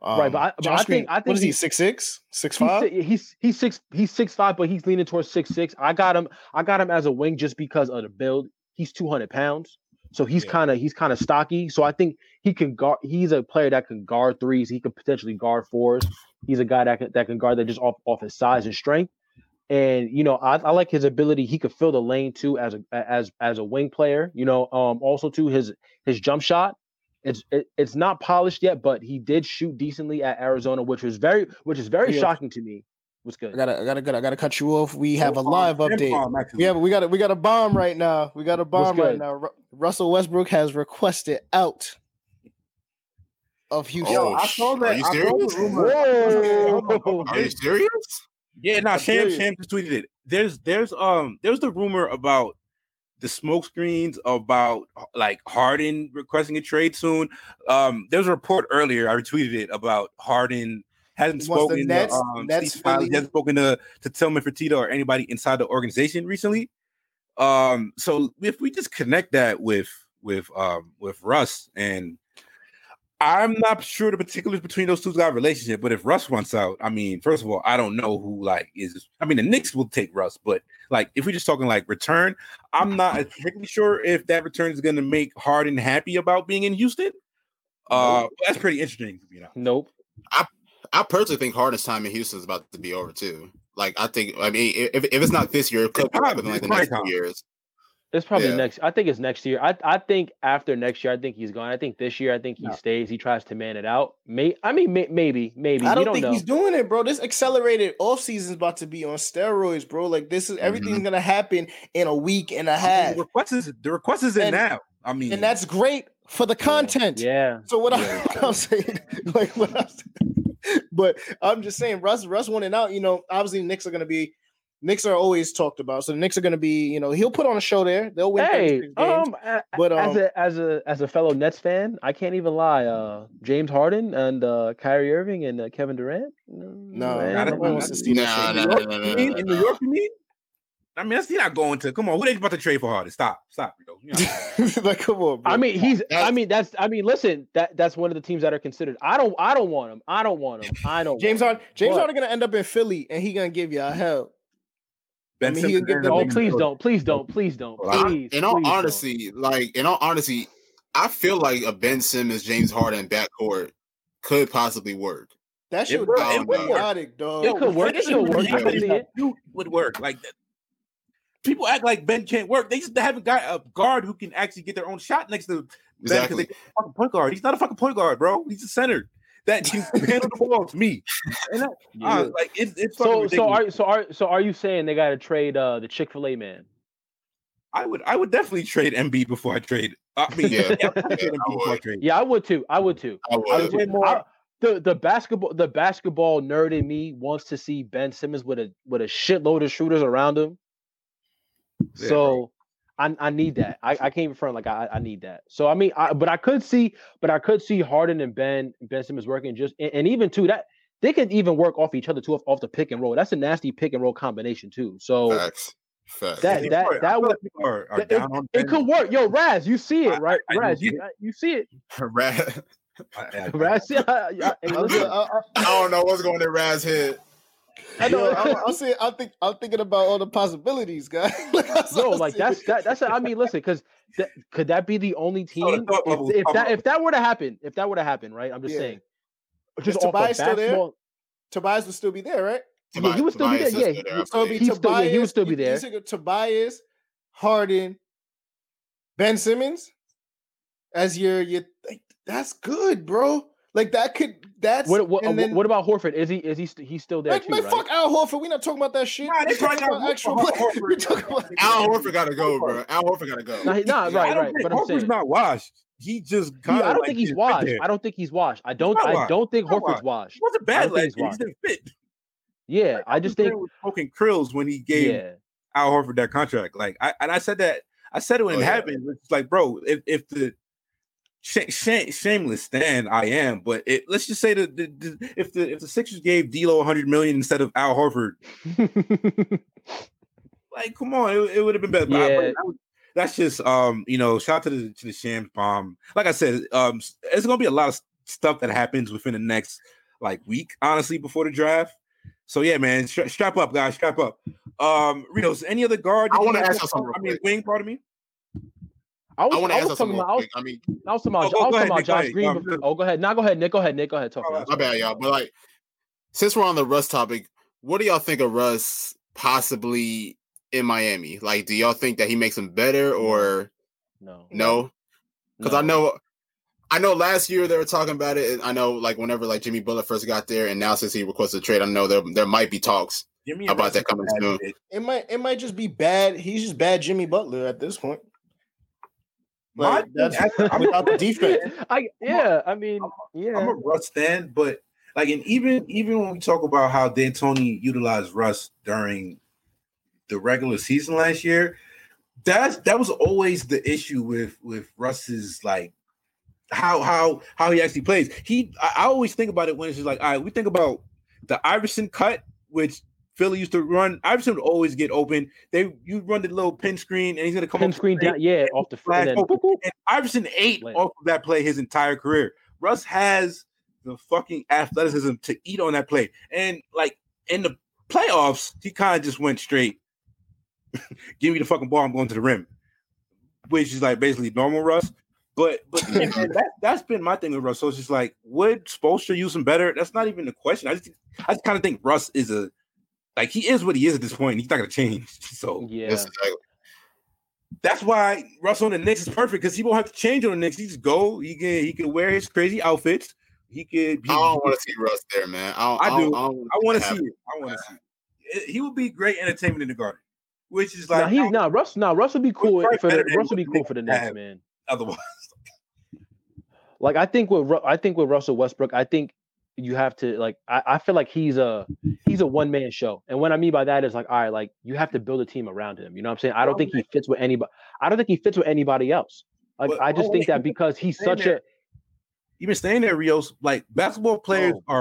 D: um, right, but I, but I think I think
A: what is he six six six five?
D: He's, he's he's six he's six five, but he's leaning towards six six. I got him I got him as a wing just because of the build. He's two hundred pounds, so he's yeah. kind of he's kind of stocky. So I think he can guard. He's a player that can guard threes. He could potentially guard fours. He's a guy that can that can guard that just off off his size and strength. And you know, I, I like his ability. He could fill the lane too as a as as a wing player. You know, um, also too his his jump shot it's it, it's not polished yet, but he did shoot decently at Arizona, which was very which is very yeah. shocking to me. Was good.
A: I gotta, I gotta, I gotta cut you off. We have a live update. yeah, but we got, we got a bomb right now. We got a bomb right now. Ru- Russell Westbrook has requested out of Houston.
B: Yo, I saw that. Are you serious? Whoa. Are you serious?
C: Yeah, no, nah, Sham Sham just tweeted it. There's there's um there's the rumor about the smoke screens about like Harden requesting a trade soon. Um, there was a report earlier. I retweeted it about Harden hasn't spoken. Nets, to, um, Nets hasn't spoken to to Tillman Fertitta or anybody inside the organization recently. Um, so if we just connect that with with um with Russ and I'm not sure the particulars between those two guys' relationship, but if Russ wants out, I mean, first of all, I don't know who like is. I mean, the Knicks will take Russ, but like if we're just talking like return, I'm not particularly sure if that return is going to make Harden happy about being in Houston. Uh, nope. that's pretty interesting, you know.
D: Nope.
B: I I personally think Harden's time in Houston is about to be over too. Like I think, I mean, if, if it's not this year, it could probably like the next few years.
D: It's probably yeah. next. I think it's next year. I I think after next year, I think he's gone. I think this year, I think he no. stays. He tries to man it out. May I mean may, maybe maybe.
A: I don't,
D: don't
A: think
D: know.
A: he's doing it, bro. This accelerated off season is about to be on steroids, bro. Like this is everything's mm-hmm. gonna happen in a week and a half.
C: the request is the request is in now. I mean,
A: and that's great for the content.
D: Yeah.
A: So what, yeah. I, am saying, like what I'm saying, but I'm just saying, Russ Russ winning out. You know, obviously Knicks are gonna be Knicks are always talked about. So the Knicks are going to be, you know, he'll put on a show there. They'll win.
D: Hey, um, but um, as a as a as a fellow Nets fan, I can't even lie. Uh, James Harden and uh, Kyrie Irving and uh, Kevin Durant.
A: No, man, I don't want to see
B: that. No, no, no,
C: in New York, you mean? I mean, that's not going to. Come on, who they about to trade for Harden? Stop, stop, bro. You
A: know. like, come on. Bro.
D: I mean, he's. I mean, that's. I mean, listen. That that's one of the teams that are considered. I don't. I don't want him. I don't want him. I don't.
A: James Harden. James Harden gonna end up in Philly, and he gonna give you a hell.
D: Ben I mean, oh, please don't, please don't, please don't, please.
B: in all honesty, don't. like in all honesty, I feel like a Ben Simmons, James Harden backcourt could possibly work.
A: That should it, it would work. dog.
D: It could work. It could work.
C: It would work. Like people act like Ben can't work. They just haven't got a guard who can actually get their own shot next to Ben because they fucking point guard. He's not a fucking point guard, bro. He's a center that can handle the ball to me. And that, yeah. uh, like it, it's
D: so so are so are so are you saying they got to trade uh, the Chick Fil A man?
C: I would I would definitely trade Embiid before I trade. I mean, yeah, yeah,
D: yeah, I, I trade. yeah I would too. I would too. I would. I would more, I, the the basketball the basketball nerd in me wants to see Ben Simmons with a with a shitload of shooters around him. Yeah, so bro. I, I need that. I, I came from like I, I need that. So I mean, I, but I could see, but I could see Harden and Ben Ben Simmons working just and, and even too that they could even work off each other too off, off, the pick and roll. That's a nasty pick and roll combination too. So Facts. Facts. that that that, that would are, are it, it, could work. Yo, Raz, you see it right? I, Raz, you you see it.
B: Raz.
D: Raz, yeah, I,
B: I, I, don't know what's going in Raz's head.
A: I know. I'm, I'm, saying. I think. I'm thinking about all the possibilities, guys.
D: like, Yo, like that's that, that's. A, I mean, listen, because th- could that be the only team? If, if, that if that were to happen, if that were to happen, right? I'm just yeah. saying.
A: Just Tobias still there? Tobias would still be there, right?
D: Tobias, yeah, he would still Tobias be there. Yeah, there. So be Tobias, still, yeah, he would still be there.
A: Tobias, Harden, Ben Simmons as your your. That's good, bro. Like that could that's
D: what what, then, what about Horford? Is he is he st- he's still there like, too? Man, right?
A: fuck Al Horford. We're not talking about that shit. Nah,
B: they talking about actual Horford. Al Horford gotta go, bro. Al Horford gotta go.
D: Nah, he, nah right, right. But I'm saying
C: not washed. He just
D: yeah, I don't like think he's washed. I don't think he's washed. I don't I don't think Horford's washed. He
C: wasn't bad last year. He didn't fit.
D: Yeah, like, I just think
C: smoking krills when he gave yeah. Al Horford that contract. Like I and I said that I said it when oh, it yeah. happened. It's like, bro, if if the sh- sh- shameless stand I am, but it, let's just say that the, the, if the if the Sixers gave D'Lo 100 million instead of Al Horford, like come on, it, it would have been better. Yeah. I, I, that's just um, you know, shout out to the to the Shams bomb. Like I said, um, it's gonna be a lot of stuff that happens within the next like week, honestly, before the draft. So yeah, man, stra- strap up, guys, strap up. Um, Ritos, any other guard?
B: I want to ask you something. I
C: mean, wing, part of me.
D: I was, I want to ask something. About, I, was, I mean, I was talking about, oh, I was talking about Josh Green. Oh, go ahead. Now go ahead, Nick. Go ahead, Nick. Go ahead. Talk.
B: Oh, my bad, y'all. But like, since we're on the Russ topic, what do y'all think of Russ possibly in Miami? Like, do y'all think that he makes him better or
D: no?
B: No, because no. I know. I know last year they were talking about it. and I know, like whenever like Jimmy Butler first got there, and now since he requested a trade, I know there there might be talks about that coming soon.
A: It might it might just be bad. He's just bad Jimmy Butler at this point. Like, that's without the defense.
D: I yeah, I mean, yeah.
C: I'm a Russ fan, but like, and even even when we talk about how D'Antoni utilized Russ during the regular season last year, that's that was always the issue with with Russ's like how how how he actually plays. He I, I always think about it when it's just like, all right, we think about the Iverson cut, which Philly used to run. Iverson would always get open. They you run the little pin screen, and he's gonna come
D: pin screen down, yeah, off the
C: flash. And, and Iverson ate off of that play his entire career. Russ has the fucking athleticism to eat on that play. And like in the playoffs, he kind of just went straight. Give me the fucking ball. I'm going to the rim, which is like basically normal Russ. But but man, that that's been my thing with Russ. So it's just like, would Spoelstra use him better? That's not even the question. I just I just kind of think Russ is a like he is what he is at this point. He's not gonna change. So
D: yeah.
C: That's why Russell on the Knicks is perfect because he won't have to change on the Knicks. He just go. He can he can wear his crazy outfits. He could.
B: He, I don't want to see Russ there, man. I, I,
C: I do. I, I want to see it. I want to see it. He would be great entertainment in the Garden, which is like.
D: Nah, he's not Russ. Nah, Russ would be cool for the, Russ would be cool for the Knicks, man.
C: Otherwise,
D: like I think with I think with Russell Westbrook, I think you have to like I, I feel like he's a he's a one man show. And what I mean by that is like, all right, like you have to build a team around him. You know what I'm saying? I don't think he fits with anybody. I don't think he fits with anybody else. Like but, I just think that because he's such a
C: even staying there, Rios, like basketball players oh,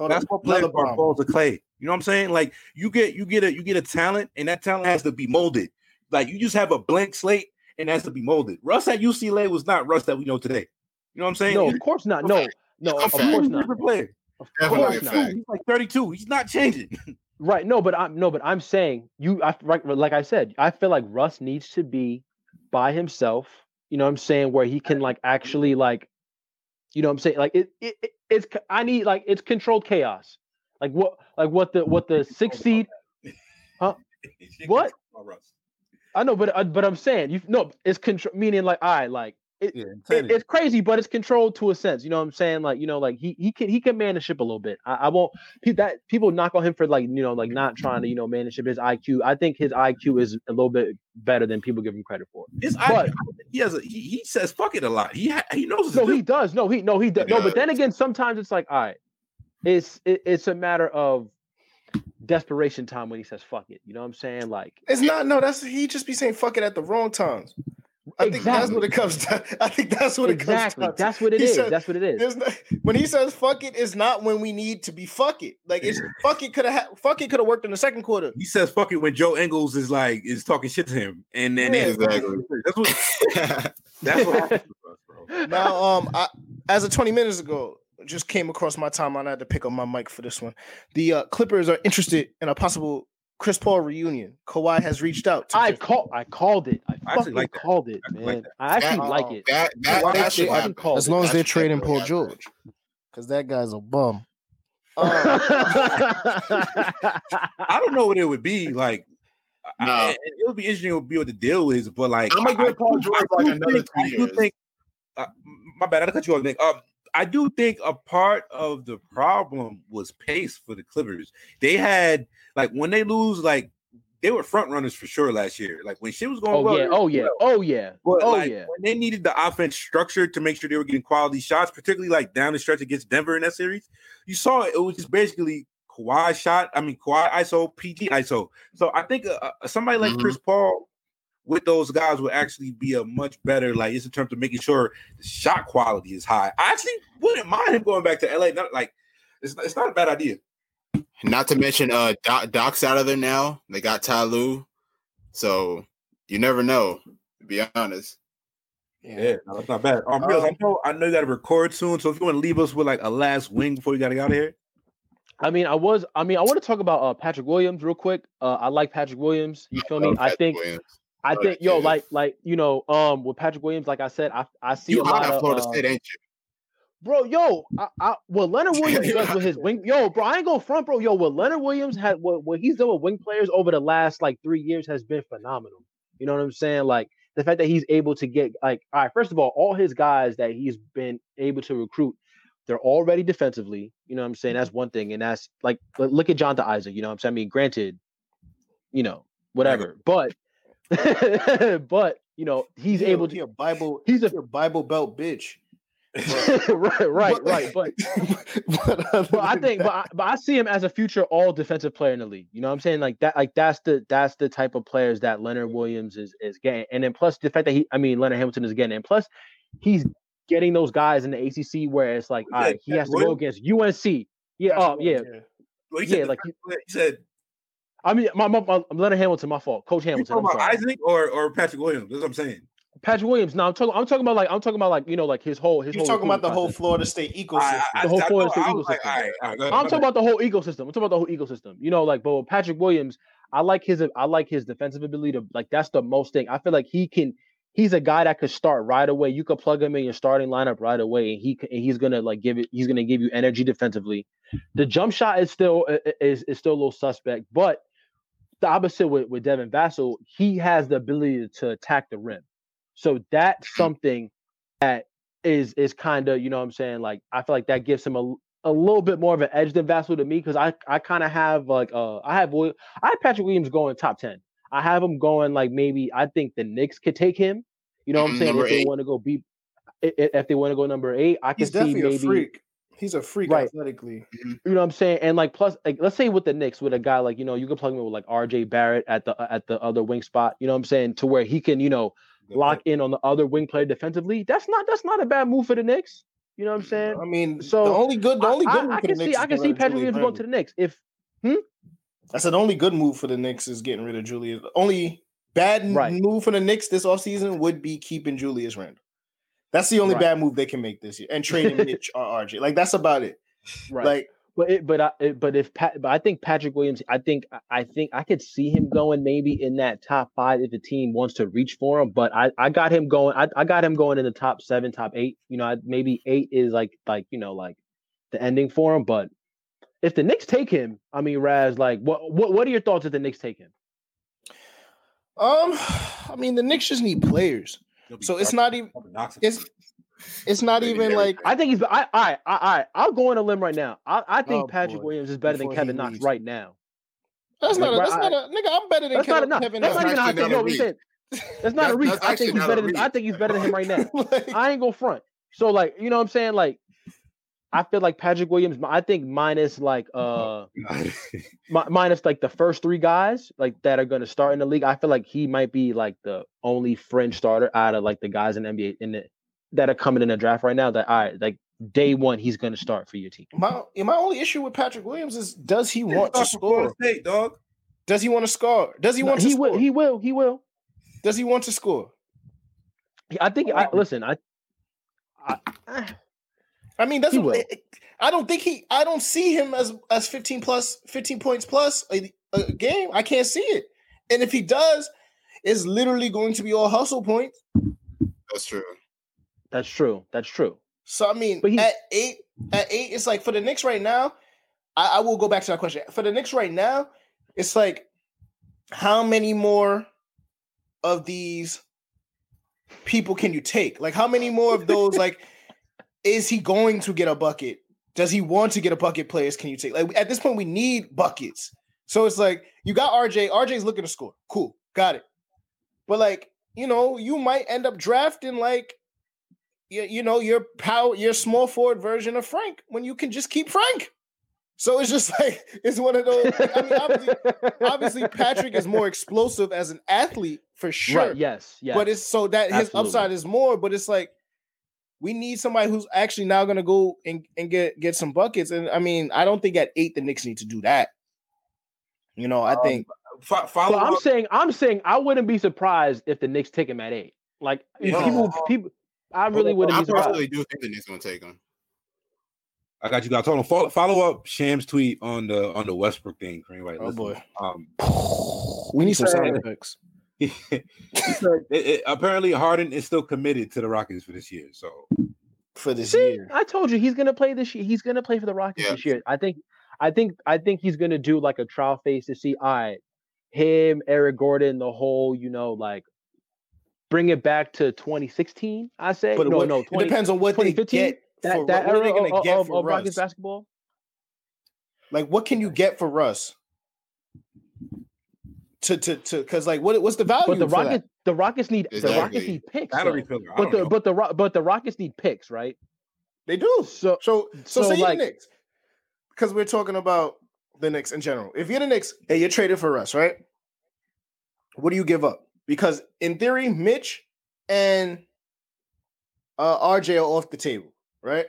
C: are basketball players are balls of clay. You know what I'm saying? Like you get you get a you get a talent, and that talent has to be molded. Like you just have a blank slate and has to be molded. Russ at UCLA was not Russ that we know today. You know what I'm saying?
D: No, of course not. No, no, of course not.
C: Player. Of course not. He's like 32. He's not changing.
D: Right. No, but I'm no, but I'm saying you. I like I said. I feel like Russ needs to be by himself. You know what I'm saying? Where he can like actually like, you know what I'm saying? Like it, it, it it's I need like it's controlled chaos. Like what like what the what the six seed? Huh? What? I know, but uh, but I'm saying you no, it's control meaning like I right, like it, yeah, it, it's crazy, but it's controlled to a sense. You know what I'm saying? Like, you know, like he he can he can man the ship a little bit. I, I won't that people knock on him for like, you know, like not trying to, you know, manage his IQ. I think his IQ is a little bit better than people give him credit for.
C: His but, IQ, he has a he, he says fuck it a lot. He ha, he knows
D: No, he does. No, he no, he does. No, but then again, sometimes it's like, all right, it's it, it's a matter of desperation time when he says fuck it. You know what I'm saying? Like
A: it's not no, that's he just be saying fuck it at the wrong times. I exactly. think that's what it comes down. I think that's what exactly.
D: it comes down. That's what it he is. Says, that's what it is.
A: No, when he says "fuck it," is not when we need to be "fuck it." Like it's "fuck it" could have "fuck it" could have worked in the second quarter.
C: He says "fuck it" when Joe Ingles is like is talking shit to him, and then yeah, exactly. that's what that's what happens us,
A: bro. Now, um, I, as of twenty minutes ago, just came across my timeline. I had to pick up my mic for this one. The uh, Clippers are interested in a possible Chris Paul reunion. Kawhi has reached out.
D: I call. I called it. I, I fucking like called it, man. Like I actually that, like it. That, that,
A: that, that, that as long as they're trading Paul George, because that guy's a bum.
C: Uh, I don't know what it would be like. No. I, it would be interesting to be what the deal is, but like
B: I'm gonna give Paul George like another three years. Think,
C: uh, my bad, I cut you off. Nick. Um, I do think a part of the problem was pace for the Clippers. They had like when they lose, like they were front runners for sure last year. Like when shit was going
D: oh,
C: well,
D: yeah, oh yeah, oh yeah,
C: but
D: oh
C: like,
D: yeah.
C: When they needed the offense structured to make sure they were getting quality shots, particularly like down the stretch against Denver in that series, you saw it, it was just basically Kawhi shot. I mean Kawhi ISO, PG ISO. So I think uh, uh, somebody like mm-hmm. Chris Paul with those guys would actually be a much better like just in terms of making sure the shot quality is high. I actually wouldn't mind him going back to LA. Not like it's, it's not a bad idea.
B: Not to mention, uh, Doc, Doc's out of there now. They got Ty Lue, so you never know. To be honest.
C: Yeah, no, that's not bad. Um, um, I know I know you got to record soon, so if you want to leave us with like a last wing before you got to get out of here.
D: I mean, I was. I mean, I want to talk about uh, Patrick Williams real quick. Uh, I like Patrick Williams. You feel I me? I think. Williams. I think, yo, like, like you know, um, with Patrick Williams, like I said, I I see
B: you
D: a lot of
B: Florida uh, State, ain't you?
D: Bro, yo, I, I, what Leonard Williams does with his wing, yo, bro, I ain't going front, bro. Yo, what Leonard Williams had, what, what he's done with wing players over the last like three years has been phenomenal. You know what I'm saying? Like the fact that he's able to get, like, all right, first of all, all his guys that he's been able to recruit, they're already defensively. You know what I'm saying? That's one thing, and that's like, look at Jonathan Isaac. You know what I'm saying? I mean, granted, you know, whatever, but, but you know, he's
A: he
D: able to.
A: He a Bible. He's a, a Bible Belt bitch.
D: right, right, right. But, but, but I think, but I, but I see him as a future all defensive player in the league. You know what I'm saying? Like that, like that's the that's the type of players that Leonard Williams is is getting. And then plus the fact that he, I mean, Leonard Hamilton is getting, and plus he's getting those guys in the ACC where it's like, all right, he has to go against UNC. Yeah, oh yeah,
C: well, yeah. Like he, he said.
D: I mean, my, my, my Leonard Hamilton, my fault. Coach Hamilton.
C: You talking about Isaac or or Patrick Williams? That's what I'm saying.
D: Patrick Williams. No, I'm talking. I'm talking about like I'm talking about like you know like his whole his.
A: You're
D: whole
A: talking about the whole Florida State ecosystem. I, I,
D: the whole I, Florida State ecosystem. Like, all right, all right, I'm talking about the whole ecosystem. I'm talking about the whole ecosystem. You know, like but with Patrick Williams, I like his I like his defensive ability to like that's the most thing. I feel like he can. He's a guy that could start right away. You could plug him in your starting lineup right away, and he and he's gonna like give it. He's gonna give you energy defensively. The jump shot is still is is still a little suspect, but the opposite with, with Devin Vassell, he has the ability to attack the rim. So that's something that is is kind of, you know what I'm saying? Like I feel like that gives him a a little bit more of an edge than Vassell to me because I I kind of have like uh I have I have Patrick Williams going top 10. I have him going like maybe I think the Knicks could take him. You know what I'm saying? Number if eight. they want to go beat if they want to go number eight, I can see maybe He's A
A: freak. He's a freak right. athletically.
D: Mm-hmm. You know what I'm saying? And like plus like let's say with the Knicks with a guy like, you know, you can plug him with like RJ Barrett at the at the other wing spot, you know what I'm saying? To where he can, you know, lock in on the other wing player defensively. That's not that's not a bad move for the Knicks. You know what I'm saying?
A: I mean, so the only good, the only good I,
D: I, I can see, I can see Patrick Williams going to the Knicks. If, hmm?
A: I said the only good move for the Knicks is getting rid of Julius. The only bad right. move for the Knicks this offseason would be keeping Julius Randle. That's the only right. bad move they can make this year, and trading Mitch or RJ. Like that's about it. Right. Like
D: but it, but I, but if Pat, but I think Patrick Williams, I think I think I could see him going maybe in that top five if the team wants to reach for him. But I, I got him going. I, I got him going in the top seven, top eight. You know, I, maybe eight is like like you know like the ending for him. But if the Knicks take him, I mean, Raz, like what what what are your thoughts if the Knicks take him?
A: Um, I mean, the Knicks just need players, so it's not even it's it's not even like
D: I think he's. I I I I'll go on a limb right now. I, I think oh, Patrick boy. Williams is better Before than Kevin Knox right now.
A: That's like, not. A, that's not a nigga. I'm better than
D: that's
A: Kevin,
D: not Kevin Knox. That's not even hot take. No, we said that's not a reach. I think he's better. Than, I think he's better than him right now. like, I ain't go front. So like you know what I'm saying like. I feel like Patrick Williams. I think minus like uh, minus like the first three guys like that are going to start in the league. I feel like he might be like the only fringe starter out of like the guys in the NBA in the that are coming in the draft right now that I like day mm. one he's going to start for your team.
A: My my only issue with Patrick Williams is does he want to score?
C: State, dog.
A: Does he want to score? Does he want no,
D: he
A: to
D: will. He will. He will.
A: Does he want to score?
D: I think. I listen. I.
A: I, I mean, that's. I don't think he. I don't see him as as fifteen plus, fifteen points plus a, a game. I can't see it. And if he does, it's literally going to be all hustle points.
B: That's true.
D: That's true. That's true.
A: So I mean, he, at eight, at eight, it's like for the Knicks right now. I, I will go back to that question. For the Knicks right now, it's like how many more of these people can you take? Like how many more of those? like, is he going to get a bucket? Does he want to get a bucket? Players can you take? Like at this point, we need buckets. So it's like you got RJ. RJ's looking to score. Cool, got it. But like you know, you might end up drafting like you, you know your power your small forward version of Frank when you can just keep Frank. So it's just like it's one of those. I mean, obviously, obviously, Patrick is more explosive as an athlete for sure.
D: Right, yes, yes.
A: But it's so that his Absolutely. upside is more. But it's like we need somebody who's actually now going to go and, and get get some buckets. And I mean, I don't think at eight the Knicks need to do that. You know, I um, think.
D: Follow well, I'm saying, I'm saying, I wouldn't be surprised if the Knicks take him at eight. Like people, people, I really wouldn't. I
B: personally do think the Knicks gonna take him.
C: I got you guys. Hold on. Follow, follow up Sham's tweet on the on the Westbrook thing. Cream, right?
A: Oh boy. Um, we need some sound effects.
C: it, it, apparently, Harden is still committed to the Rockets for this year. So
A: for this See, year,
D: I told you he's gonna play this year. He's gonna play for the Rockets yeah. this year. I think. I think. I think he's gonna do like a trial phase to see. All right, him, Eric Gordon, the whole, you know, like bring it back to 2016. I say but no, what, no.
A: 20, it depends on what they get.
D: That, for, that era of, get of, of Rockets basketball.
A: Like, what can you get for Russ? To to to because like what what's the value?
D: But the Rockets the Rockets need exactly. the Rockets need picks. But the know. but the but the Rockets need picks, right?
A: They do. So so so, so say like, the Knicks because we're talking about the Knicks in general. If you're the Knicks, hey, you're traded for Russ, right? What do you give up? Because in theory, Mitch and uh, RJ are off the table, right?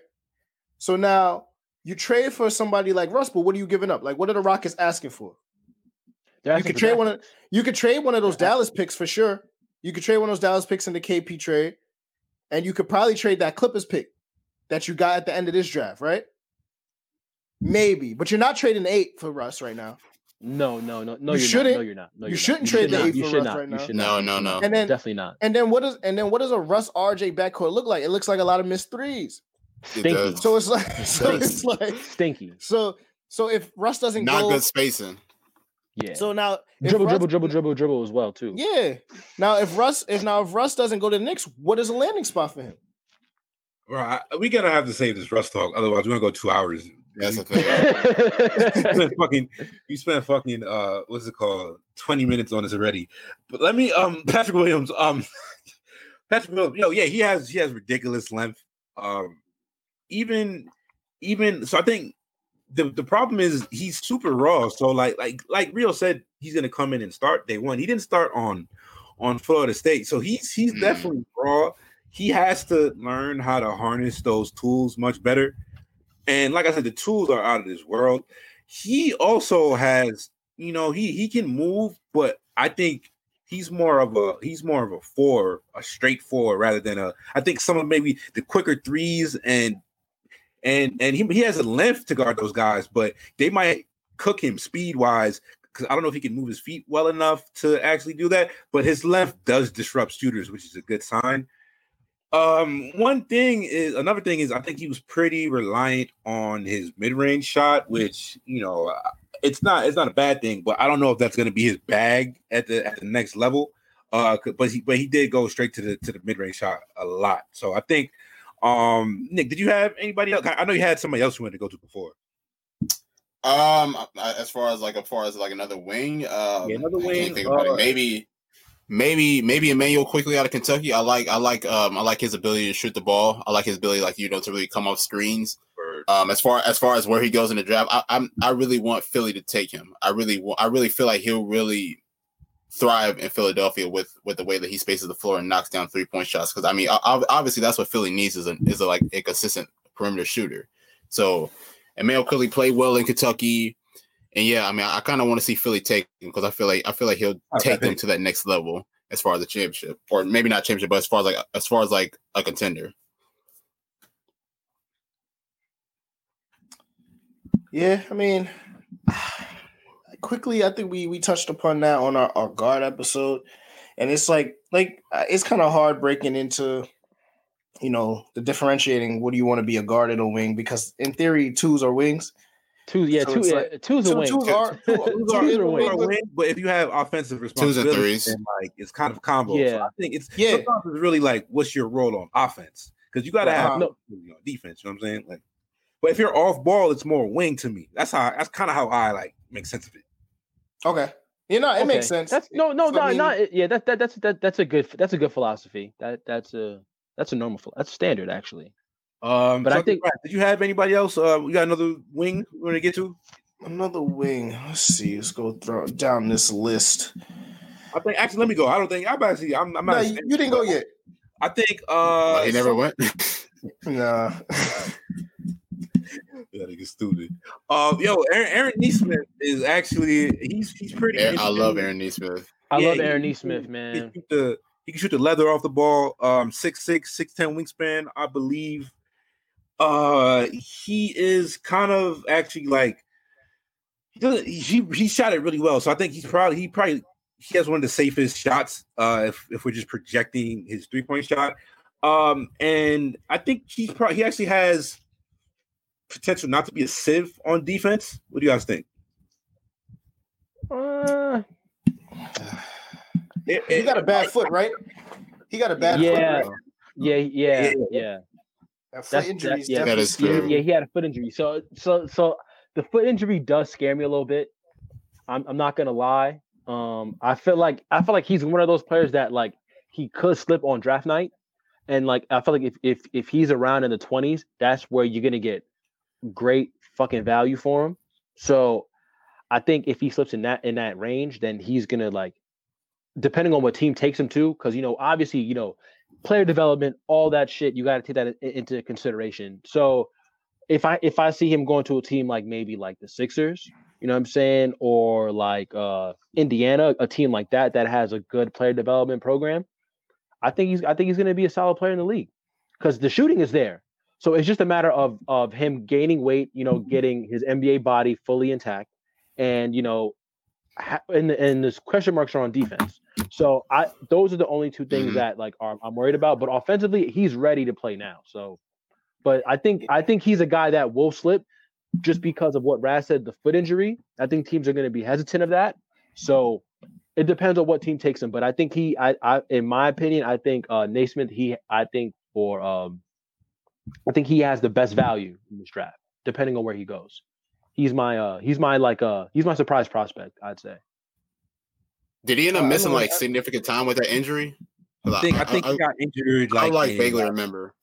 A: So now you trade for somebody like Russ, but what are you giving up? Like, what are the Rockets asking for? you could trade one of you could trade one of those Dallas picks for sure. You could trade one of those Dallas picks in the KP trade, and you could probably trade that Clippers pick that you got at the end of this draft, right? Maybe, but you're not trading eight for Russ right now.
D: No, no, no, no.
A: You
D: you're
A: shouldn't.
D: Not. No, you're not. No,
A: You
D: you're
A: shouldn't
D: not.
A: trade the
D: should
A: eight.
D: You
A: for
D: should
A: Russ
D: not.
A: right
D: You
A: now.
D: should
B: No,
D: not.
B: no, no.
A: And then
D: Definitely not.
A: and then what is and then what does a Russ RJ backcourt look like? It looks like a lot of missed threes.
B: It
D: Stinky.
B: does.
A: So it's like so it's like
D: Stinky.
B: So
A: so if Russ doesn't
B: not
A: go,
B: good spacing.
D: Yeah.
A: so now
D: dribble,
A: Russ-
D: dribble, dribble, dribble, dribble as well too.
A: Yeah. Now if Russ if now if Russ doesn't go to the Knicks, what is a landing spot for him?
C: Bro, I, we gotta have to save this Russ talk. Otherwise, we're gonna go two hours.
B: That's the thing.
C: You spent fucking, you spent fucking, uh, what's it called? Twenty minutes on this already. But let me, um, Patrick Williams, um, Patrick Williams, you know, yeah, he has he has ridiculous length. Um, even, even so, I think the the problem is he's super raw. So like like like Rio said, he's gonna come in and start day one. He didn't start on on Florida State, so he's he's
B: Mm.
C: definitely raw. He has to learn how to harness those tools much better. And like I said, the tools are out of this world. He also has, you know, he he can move, but I think he's more of a he's more of a four, a straight four rather than a. I think some of maybe the quicker threes and and and he he has a length to guard those guys, but they might cook him speed wise because I don't know if he can move his feet well enough to actually do that. But his length does disrupt shooters, which is a good sign. Um, one thing is another thing is I think he was pretty reliant on his mid-range shot, which you know uh, it's not it's not a bad thing, but I don't know if that's going to be his bag at the at the next level. Uh, but he but he did go straight to the to the mid-range shot a lot. So I think, um, Nick, did you have anybody else? I know you had somebody else you wanted to go to before.
B: Um, as far as like as far as like another wing, um,
C: Yeah, another wing, uh.
B: Maybe, maybe, maybe Immanuel Quickley out of Kentucky. I like, I like, um, I like his ability to shoot the ball. I like his ability, like you know, to really come off screens. Um, as far as far as where he goes in the draft, I, I'm I really want Philly to take him. I really want. I really feel like he'll really thrive in Philadelphia with with the way that he spaces the floor and knocks down three point shots. Because I mean, obviously that's what Philly needs is a is a like a consistent perimeter shooter. So, Immanuel Quickley played well in Kentucky. And yeah, I mean, I, kind of want to see Philly take him because I feel like I feel like he'll
C: Okay.
B: take them to that next level as far as the championship, or maybe not championship, but as far as like as far as like a contender.
A: Yeah, I mean, Quickley, I think we we touched upon that on our, our guard episode, and it's like like uh, it's kind of hard breaking into, you know, the differentiating. What do you want to be a guard and a wing? Because in theory, twos are wings.
D: Two, yeah,
A: So
D: two,
A: it's
D: yeah,
A: like-
D: two's a
A: Two,
D: wing.
A: twos are two,
C: Twos
A: twos
C: are-
A: are
D: Twos
A: a
D: are
A: wing, but-
C: win, but if you have offensive
B: and threes.
C: then like it's kind of combo. So
D: Yeah.
C: I think it's
A: Yeah.
C: sometimes it's really like what's your role on offense because you got to have no you know, defense. You know what I'm saying? Like, but if you're off ball, it's more wing to me. That's how. That's kind of how I like make sense of it.
A: Okay, you know, it makes sense.
D: That's no, no,
A: So, I
D: no,
A: mean-
D: not yeah. That, that that's that that's a good that's a good philosophy. That that's a that's a normal that's standard actually.
C: Um,
D: But
C: so
D: I think-
C: Brad, did you have anybody else? Uh, we got another wing we want to get to.
A: Another wing. Let's see. Let's go throw down this list.
C: I think actually, let me go. I don't think I'm actually. I'm, I'm
A: No,
C: not.
A: you, you didn't go yet.
C: I think. Uh,
B: he never went.
A: Nah.
C: Yeah, nigga stupid. Um, yo, Aaron, Aaron Nesmith is actually he's he's pretty.
B: Aaron- I love. Aaron Nesmith.
D: I
C: Yeah,
D: love Aaron
C: he-
D: Nesmith,
C: He
D: man.
C: can, shoot the, he can shoot the leather off the ball. Um, six six, six ten wingspan, I believe. Uh, he is kind of actually like he doesn't. He he shot it really well, so I think he's probably he probably he has one of the safest shots. Uh, if if we're just projecting his three point shot. Um, and I think he's probably he actually has potential not to be a sieve on defense. What do you guys think?
D: Uh,
C: It-
A: He got a bad foot, right? He got a bad
D: Yeah.
A: foot.
D: yeah, yeah,
C: Yeah.
D: yeah.
A: That foot
D: That's-
A: injury is
D: that- yeah.
A: definitely
B: That is
A: scary.
D: Yeah, he had a foot injury. So so so the foot injury does scare me a little bit. I'm I'm not gonna lie. Um, I feel like I feel like he's one of those players that like he could slip on draft night, and like I feel like if if if he's around in the 20s, that's where you're gonna get great fucking value for him. So I think if he slips in that in that range, then he's gonna like depending on what team takes him to, because you know, obviously, you know, player development, all that shit, you got to take that into consideration. So if I if I see him going to a team like maybe like the Sixers you know what I'm saying, or like uh, Indiana, a team like that that has a good player development program, I think he's I think he's going to be a solid player in the league because the shooting is there. So it's just a matter of of him gaining weight, you know, getting his NBA body fully intact, and you know, ha- and and this question marks are on defense. So I those are the only two things mm-hmm. that like are, I'm worried about. But offensively, he's ready to play now. So, but I think I think he's a guy that will slip just because of what Raz said, the foot injury. I think teams are going to be hesitant of that. So it depends on what team takes him. But I think he, I, I in my opinion, I think uh Nesmith, he, I think for um, I think he has the best value in this draft, depending on where he goes. He's my uh, he's my like uh, he's my surprise prospect. I'd say.
B: Did he end up uh, missing like significant time with that injury?
C: I think I, I think I, he got injured. Like
B: I like vaguely remember.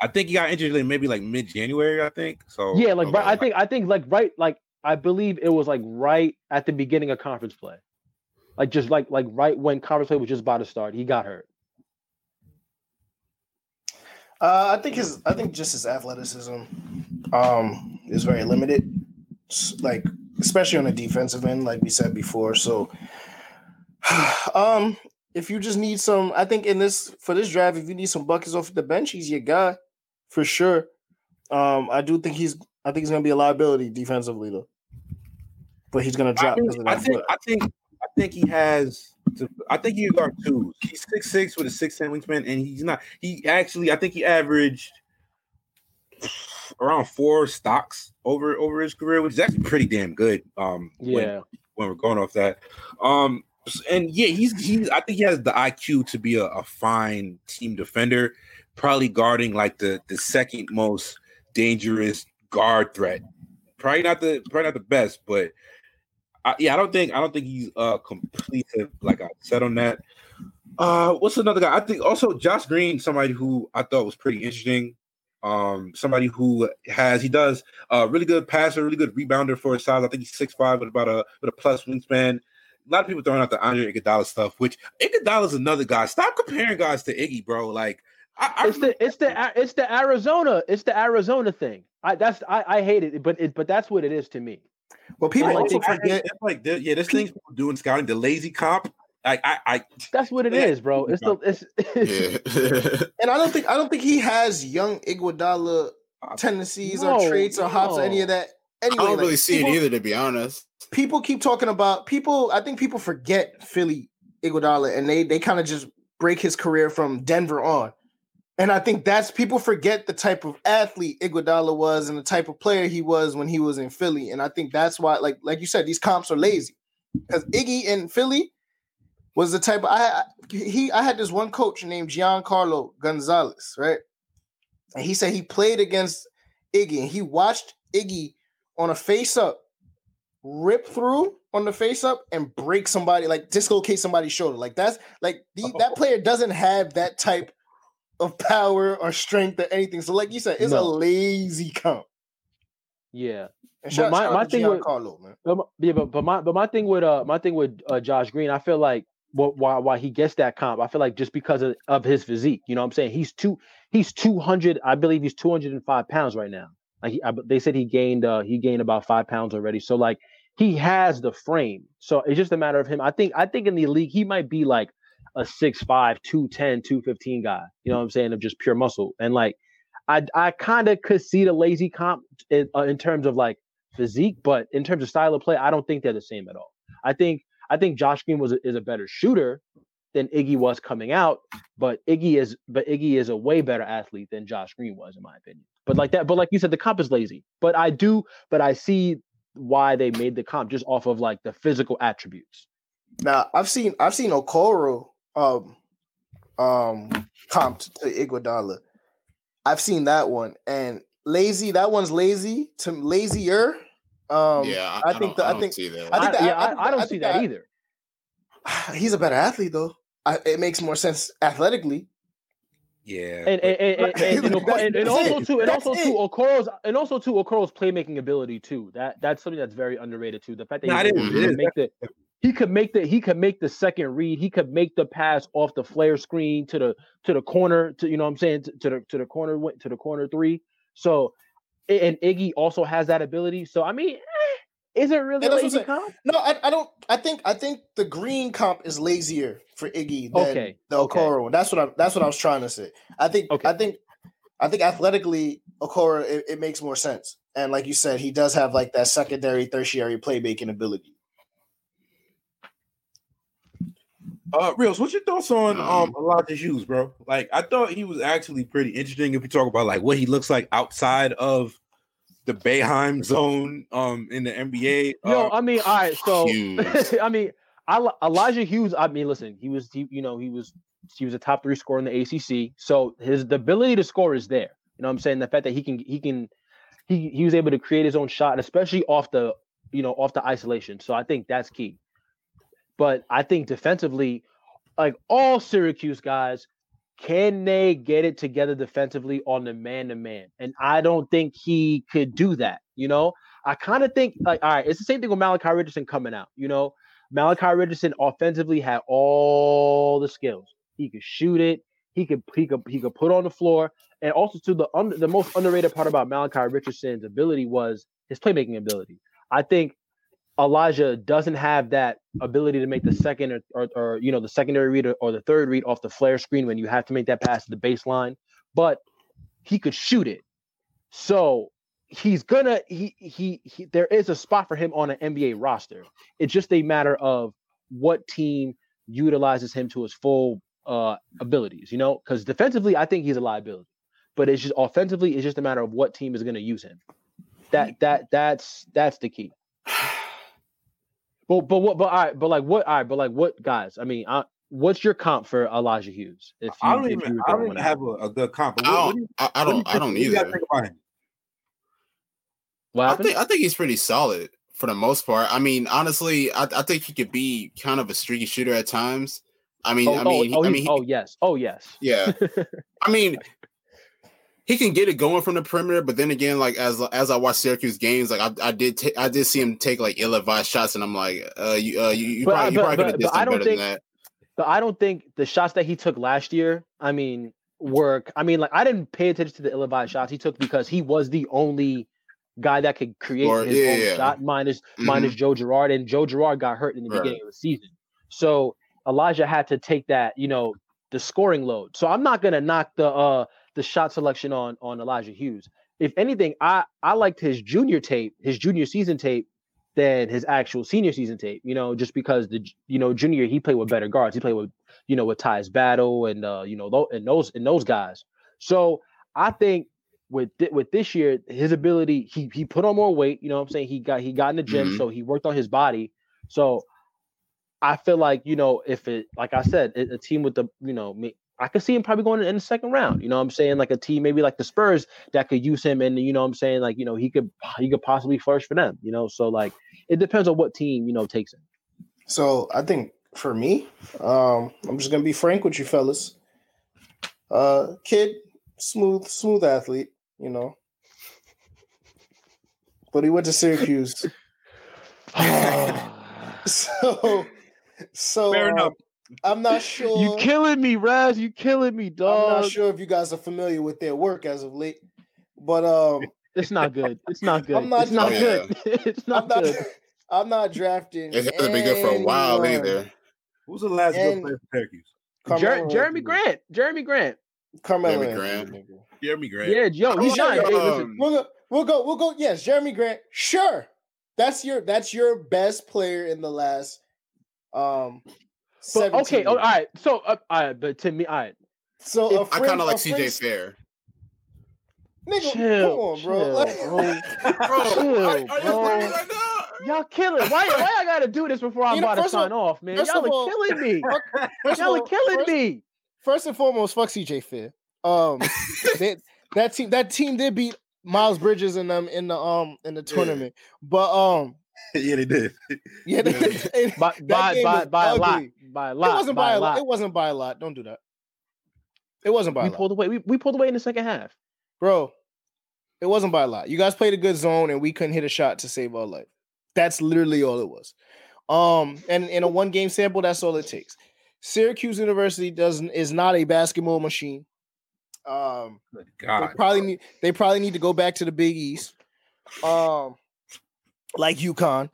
C: I think he got injured like maybe like mid January. I think so.
D: Yeah, like okay. right, I think I think like right like I believe it was like right at the beginning of conference play, like just like like right when conference play was just about to start, he got hurt.
A: Uh, I think his I think just his athleticism um, is very limited, like especially on the defensive end, like we said before. So, um, if you just need some, I think in this for this draft, if you need some buckets off the bench, he's your guy for sure. Um, I do think he's. I think he's going to be a liability defensively though, but he's going to drop.
C: I think. I think, I think. I think he has. To, I think he guard two. He's six six with a six ten wingspan, and he's not. He actually, I think he averaged around four stocks over over his career, which is actually pretty damn good. Um,
D: yeah.
C: When, when we're going off that, um, and yeah, he's he's. I think he has the IQ to be a, a fine team defender probably guarding like the the second most dangerous guard threat. Probably not the probably not the best, but I, yeah, I don't think I don't think he's uh complete like I said on that. Uh, what's another guy? I think also Josh Green, somebody who I thought was pretty interesting. Um, somebody who has he does a really good passer, really good rebounder for his size. I think he's six five with about a with a plus wingspan. A lot of people throwing out the Andre Iguodala stuff, which Iguodala's another guy. Stop comparing guys to Iggy, bro. Like
D: I, I it's the it's the it's the Arizona it's the Arizona thing. I that's I, I hate it, but it but that's what it is to me.
A: Well, people also forget
C: like yeah, this thing's doing scouting the lazy cop. I, I, I
D: that's what it is, bro. It's the it's,
A: yeah. and I don't think I don't think he has young Iguodala tendencies no, or traits or hops no. or any of that. Anyway,
B: I don't like, really see people, it either, to be honest.
A: People keep talking about people. I think people forget Philly Iguodala, and they they kind of just break his career from Denver on. And I think that's people forget the type of athlete Iguodala was and the type of player he was when he was in Philly. And I think that's why, like, like you said, these comps are lazy. Because Iggy in Philly was the type of I he I had this one coach named Giancarlo Gonzalez, right? And he said he played against Iggy and he watched Iggy on a face up rip through on the face up and break somebody, like dislocate somebody's shoulder. Like that's like the, that player doesn't have that type of power or strength or anything. So, like you said, it's no. a lazy comp.
D: Yeah. but my, my thing with Carlo, man. But, yeah, but, but my but my thing with uh my thing with uh, Josh Green, I feel like what why why he gets that comp, I feel like just because of, of his physique. You know what I'm saying? He's two he's two hundred, I believe he's two hundred and five pounds right now. Like he, I, they said he gained uh he gained about five pounds already. So like he has the frame. So it's just a matter of him. I think I think in the league he might be like a 6'5, 210, 215 guy, you know what I'm saying, of just pure muscle. And like, I I kind of could see the lazy comp in, uh, in terms of like physique, but in terms of style of play, I don't think they're the same at all. I think I think Josh Green was is a better shooter than Iggy was coming out, but Iggy is but Iggy is a way better athlete than Josh Green was, in my opinion. But like that, but like you said, the comp is lazy. But I do, but I see why they made the comp just off of like the physical attributes.
A: Now I've seen I've seen Okoro um um comped to Iguodala. I've seen that one and lazy. That one's lazy to lazier. Um,
B: yeah, I, I think
A: the,
B: I, I
A: think
B: see that.
D: I think that, yeah, I, I, don't see that, that, either.
A: He's a better athlete though. it makes more sense athletically.
C: Yeah,
D: and and, and, and, and, and also too, and also too, Okoro's and also too, Okoro's playmaking ability too. That that's something that's very underrated too. The fact that
C: no,
D: he can make the he could make the he could make the second read. He could make the pass off the flare screen to the to the corner to you know what I'm saying to, to the to the corner to the corner three. So and Iggy also has that ability. So I mean, Is it really lazy comp?
A: No, I, I don't. I think I think the green comp is lazier for Iggy than okay. the Okoro okay. one. That's what I that's what I was trying to say. I think okay. I think I think athletically Okoro it, it, makes more sense. And like you said, he does have like that secondary, tertiary playmaking ability.
C: Uh, Reels, what's your thoughts on um Elijah Hughes, bro? Like, I thought he was actually pretty interesting. If you talk about like what he looks like outside of the Boeheim zone, um, in the NBA.
D: No, uh, I mean, all right. So, I mean, I, Elijah Hughes. I mean, listen, he was, he, you know, he was, he was a top three scorer in the ACC. So his the ability to score is there. You know, what I'm saying the fact that he can, he can, he he was able to create his own shot, especially off the, you know, off the isolation. So I think that's key. But I think defensively, like all Syracuse guys, can they get it together defensively on the man to man? And I don't think he could do that. You know, I kind of think like, all right, it's the same thing with Malachi Richardson coming out. You know, Malachi Richardson offensively had all the skills. He could shoot it. He could he could he could put on the floor. And also to the under, the most underrated part about Malachi Richardson's ability was his playmaking ability. I think Elijah doesn't have that ability to make the second or, or, or, you know the secondary read or, or the third read off the flare screen when you have to make that pass to the baseline, but he could shoot it. So he's gonna he, he he there is a spot for him on an NBA roster. It's just a matter of what team utilizes him to his full uh abilities, you know, because defensively I think he's a liability. But it's just offensively, it's just a matter of what team is gonna use him. That that that's that's the key. But but what but all right, but like what all right, but like what guys? I mean, I, what's your comp for Elijah Hughes?
C: If you, I don't even I don't even have a, a, good comp. What,
B: I don't, you, I, I, don't, I don't either. Well, I think I think he's pretty solid for the most part. I mean, honestly, I, I think he could be kind of a streaky shooter at times. I mean,
D: oh,
B: I oh, mean,
D: oh, oh,
B: I mean,
D: he, oh yes, oh yes,
B: yeah. I mean, he can get it going from the perimeter, but then again, like as as I watch Syracuse games, like I, I did t- I did see him take like ill advised shots, and I'm like, uh, you uh, you, you probably, but, probably could have better think, than that.
D: But I don't think the shots that he took last year, I mean, work. I mean, like I didn't pay attention to the ill advised shots he took because he was the only guy that could create or, his yeah, own yeah. shot, minus, mm-hmm. minus Joe Girard, and Joe Girard got hurt in the right. beginning of the season, so Elijah had to take that, you know, the scoring load. So I'm not gonna knock the uh the shot selection on on Elijah Hughes. If anything, I I liked his junior tape, his junior season tape, than his actual senior season tape. You know, just because the you know junior he played with better guards. He played with you know with Tyus Battle and uh you know and those and those guys. So I think with th- with this year, his ability he he put on more weight. You know, what I'm saying he got he got in the gym, mm-hmm. so he worked on his body. So I feel like you know if it like I said, a team with the you know I could see him probably going in the second round. You know what I'm saying? Like a team maybe like the Spurs that could use him and you know what I'm saying? Like, you know, he could he could possibly flourish for them, you know. So like it depends on what team, you know, takes him.
A: So I think for me, um, I'm just gonna be frank with you fellas. Uh kid, smooth, smooth athlete, you know. But he went to Syracuse. so so fair enough. I'm not sure.
D: You killing me, Raz. You killing me, dog.
A: I'm not sure if you guys are familiar with their work as of late, but um,
D: it's not good. It's not good. I'm not, it's not good. it's not,
A: I'm
D: good.
A: I'm not drafting.
B: It hasn't been good for a while either.
C: Who's the last good player for Syracuse?
D: Jer- Jerami Grant. Jerami Grant.
A: Carmelo
B: Jerami Grant.
C: Jerami Grant.
D: Yeah, yo, he's not. Hey, listen.
A: We'll go. We'll go. We'll go. Yes, Jerami Grant. Sure, that's your that's your best player in the last um
D: but, okay, oh, all right. So, uh, all right, but to me, all right.
A: So
B: I kind of like CJ Fair.
A: Nigga, chill, come on, bro. Chill, like,
D: bro. chill, bro. Right Y'all killing. Why? Why I gotta do this before I'm you about to sign all, off, man? Y'all are all, killing me. Y'all are killing
A: first,
D: me.
A: First and foremost, fuck CJ Fair. Um, they, that team, that team did beat Miles Bridges in them in the um in the tournament, yeah. but um
C: yeah, they did.
A: Yeah, they,
D: did. by by by, by a lot. By a lot.
A: It wasn't by, by a lot. lot. It wasn't by a lot. Don't do that. It wasn't by.
D: We pulled away. We, we pulled away in the second half,
A: bro. It wasn't by a lot. You guys played a good zone, and we couldn't hit a shot to save our life. That's literally all it was. Um, and in a one game sample, that's all it takes. Syracuse University doesn't is not a basketball machine. Um, God. They probably need they probably need to go back to the Big East. Um, like UConn,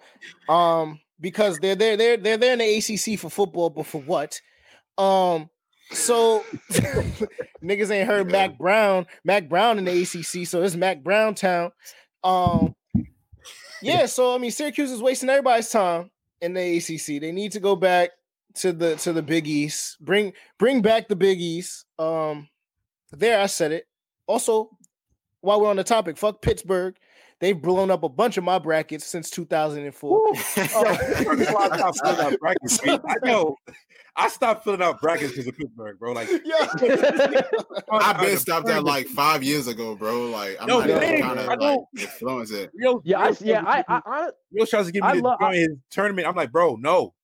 A: um, because they're there, they're they're there in the ACC for football, but for what? Um, so niggas ain't heard. Mack Brown, Mack Brown in the ACC, so it's Mack Brown town. Um, yeah, so I mean, Syracuse is wasting everybody's time in the ACC. They need to go back to the to the Big East. Bring bring back the Big East. Um, there I said it. Also, while we're on the topic, fuck Pittsburgh. They've blown up a bunch of my brackets since 2004.
C: Yo, I know. I stopped filling out brackets because of Pittsburgh, bro. Like,
B: yeah, I've been stopped that like five years ago, bro. Like, I'm yo, not even trying to like influence it.
D: Yo, yeah, I, yeah, I, I, I,
C: Yo tries to give me the his tournament. I'm like, bro, no.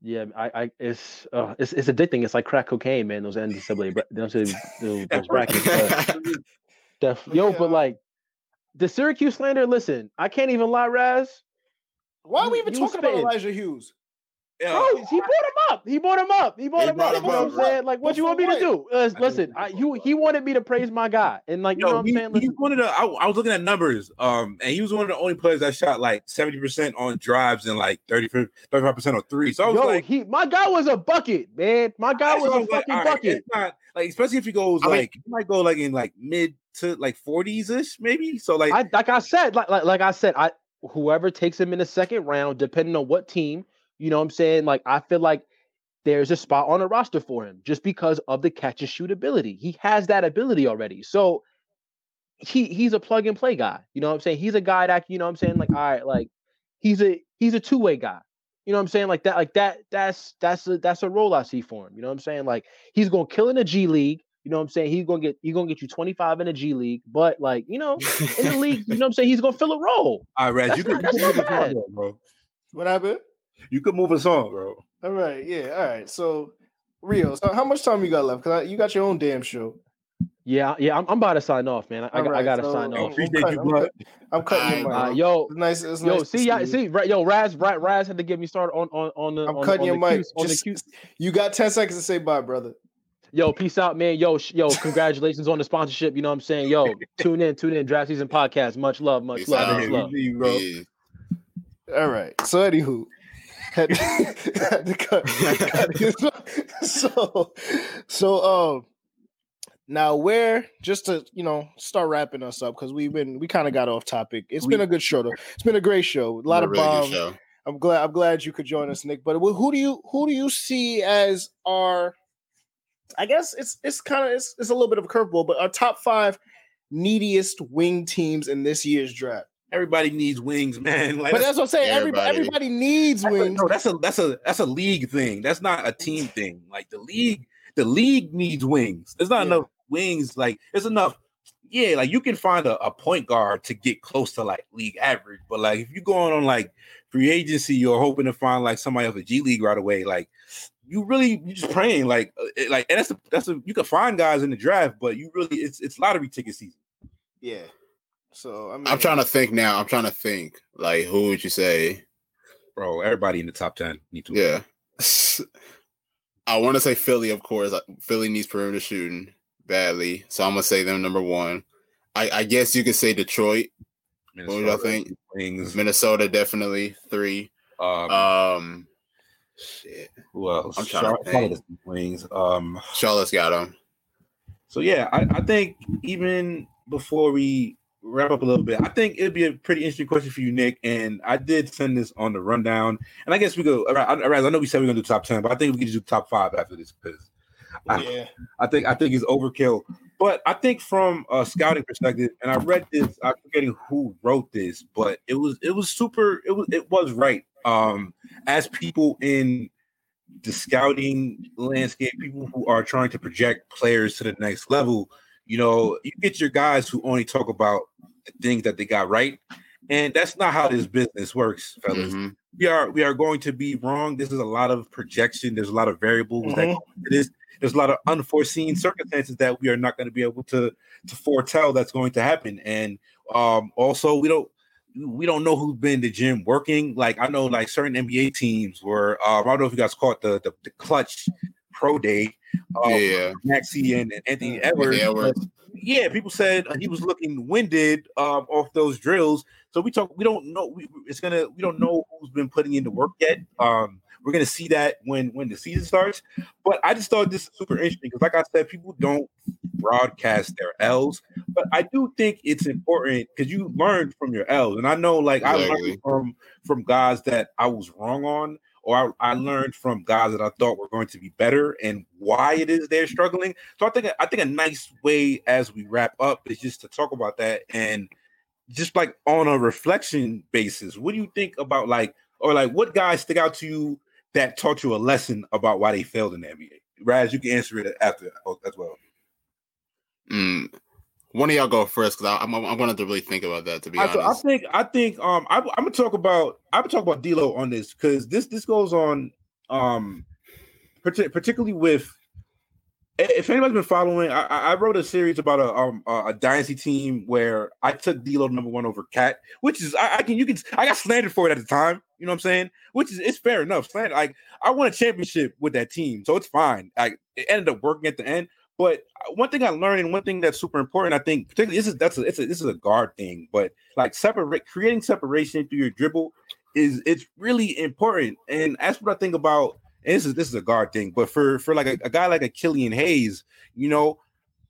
D: Yeah, I, I, it's, uh, it's, it's addicting. It's like crack cocaine, man. Those NCAA, those, those brackets. But, def, yo, but like the Syracuse slander. Listen, I can't even lie, Raz.
A: Why are we even talking about Elijah Hughes?
D: Yeah. Bro, he brought him up. He brought him up. He brought he him brought up. Him you know what I'm saying? Like, what you want me to do? Uh, listen, I, you, he wanted me to praise my guy, and like, you Yo, know what I'm saying?
C: Listen. He wanted to. I, I, was looking at numbers, um, and he was one of the only players that shot like 70 percent on drives and like 30, 35 percent on three. So I was Yo, like,
D: he, my guy was a bucket, man. My guy was, was a fucking like, bucket.
C: Not, like, especially if he goes I like, mean, he might go like in like mid to like 40s ish, maybe. So like,
D: I, like I said, like, like like I said, I whoever takes him in the second round, depending on what team you know what I'm saying? Like I feel like there's a spot on a roster for him just because of the catch and shoot ability. He has that ability already. So he he's a plug and play guy. You know what I'm saying? He's a guy that, you know what I'm saying? Like, all right, like he's a he's a two-way guy. You know what I'm saying? Like that, like that, that's that's a that's a role I see for him. You know what I'm saying? Like he's gonna kill in the G League. You know what I'm saying? He's gonna get he's gonna get you 25 in the G League, but like, you know, in the league, you know what I'm saying? He's gonna fill a role.
C: All right, Raz, you can, you can bro.
A: What happened?
C: You could move us on, bro.
A: All right, yeah, all right. So, Rio, so how much time you got left? Because you got your own damn show.
D: Yeah, yeah, I'm, I'm about to sign off, man. I, right, I gotta so sign off.
A: Appreciate I'm, you, I'm, I'm cutting your mic.
D: Uh, yo, it's nice. It's yo, nice see, yeah, see, right, yo, Raz, Raz, Raz had to get me started on on on the.
A: I'm
D: on,
A: cutting
D: on
A: your mic. on Just, the you got ten seconds to say bye, brother.
D: Yo, peace out, man. Yo, sh- yo, congratulations on the sponsorship. You know what I'm saying? Yo, tune in, tune in, draft season podcast. Much love, much peace love, much love. bro.
A: All right. So, anywho, had, had to cut, cut so so um now where just to you know start wrapping us up because we've been we kind of got off topic it's we, been a good show though it's been a great show a lot of really bombs i'm glad i'm glad you could join us nick but who do you who do you see as our i guess it's it's kind of it's, it's a little bit of a curveball but our top five neediest wing teams in this year's draft
C: Everybody needs wings, man.
A: Like, but that's what I'm saying. Everybody, everybody needs wings.
C: No, that's a that's a that's a league thing. That's not a team thing. Like the league, the league needs wings. There's not yeah. enough wings. Like there's enough. Yeah, like you can find a, a, point guard to get close to like league average, but like if you're going on like free agency, you're hoping to find like somebody of a G League right away. Like you really you just praying like uh, like and that's a, that's a you can find guys in the draft, but you really it's it's lottery ticket season.
A: Yeah, so I
B: mean, I'm trying to think now. I'm trying to think. Like, who would you say?
C: Bro, everybody in the top ten need to.
B: Yeah. I want to say Philly, of course. Philly needs perimeter shooting badly, so I'm gonna say them number one. I, I guess you could say Detroit. Minnesota, what do y'all think? Wings. Minnesota definitely three. Um, um shit.
C: Who else? I'm trying Char- to think. Wings. Um,
B: Charlotte's got them.
C: So yeah, I, I think even before we wrap up a little bit, I think it'd be a pretty interesting question for you, Nick. And I did send this on the rundown, and I guess we go. All right, I know we said we are gonna do top ten, but I think we can do top five after this because yeah. I, I, think I think it's overkill. But I think from a scouting perspective, and I read this, I'm forgetting who wrote this, but it was it was super. It was it was right. Um, as people in the scouting landscape, people who are trying to project players to the next level, you know, you get your guys who only talk about the things that they got right. And that's not how this business works, fellas. Mm-hmm. We are we are going to be wrong. This is a lot of projection. There's a lot of variables mm-hmm. that go into this. There's a lot of unforeseen circumstances that we are not going to be able to to foretell that's going to happen. And um, also, we don't we don't know who's been in the gym working. Like I know, like certain NBA teams were. Uh, I don't know if you guys caught the the, the Klutch pro day.
B: Um, yeah,
C: Maxey and, and Anthony Edwards. Edwards. Yeah, people said he was looking winded um, off those drills. So we talk. We don't know. We, it's gonna. We don't know who's been putting in the work yet. Um, we're gonna see that when when the season starts. But I just thought this is super interesting because, like I said, people don't broadcast their L's, but I do think it's important because you learned from your L's, and I know like. I learned from from guys that I was wrong on, or I, I, learned from guys that I thought were going to be better and why it is they're struggling. So I think I think a nice way as we wrap up is just to talk about that and just like on a reflection basis. What do you think about like or like what guys stick out to you that taught you a lesson about why they failed in the NBA? Raz, you can answer it after as well.
B: Mm, one of y'all go first because I'm, I'm going to really think about that. To be
C: I,
B: honest,
C: I think I think um I, am gonna talk about I'm gonna talk about D'Lo on this because this this goes on um particularly with if anybody's been following, I, I, wrote a series about a um a dynasty team where I took D'Lo number one over Cat, which is I, I, can you can I got slandered for it at the time. You know what I'm saying? Which is it's fair enough. Like I won a championship with that team, so it's fine. Like it ended up working at the end. But uh, one thing I learned, and one thing that's super important, I think, particularly this is that's a, it's a, this is a guard thing, but like separate creating separation through your dribble is it's really important. And that's what I think about. And this is this is a guard thing, but for for like a, a guy like a Killian Hayes, you know,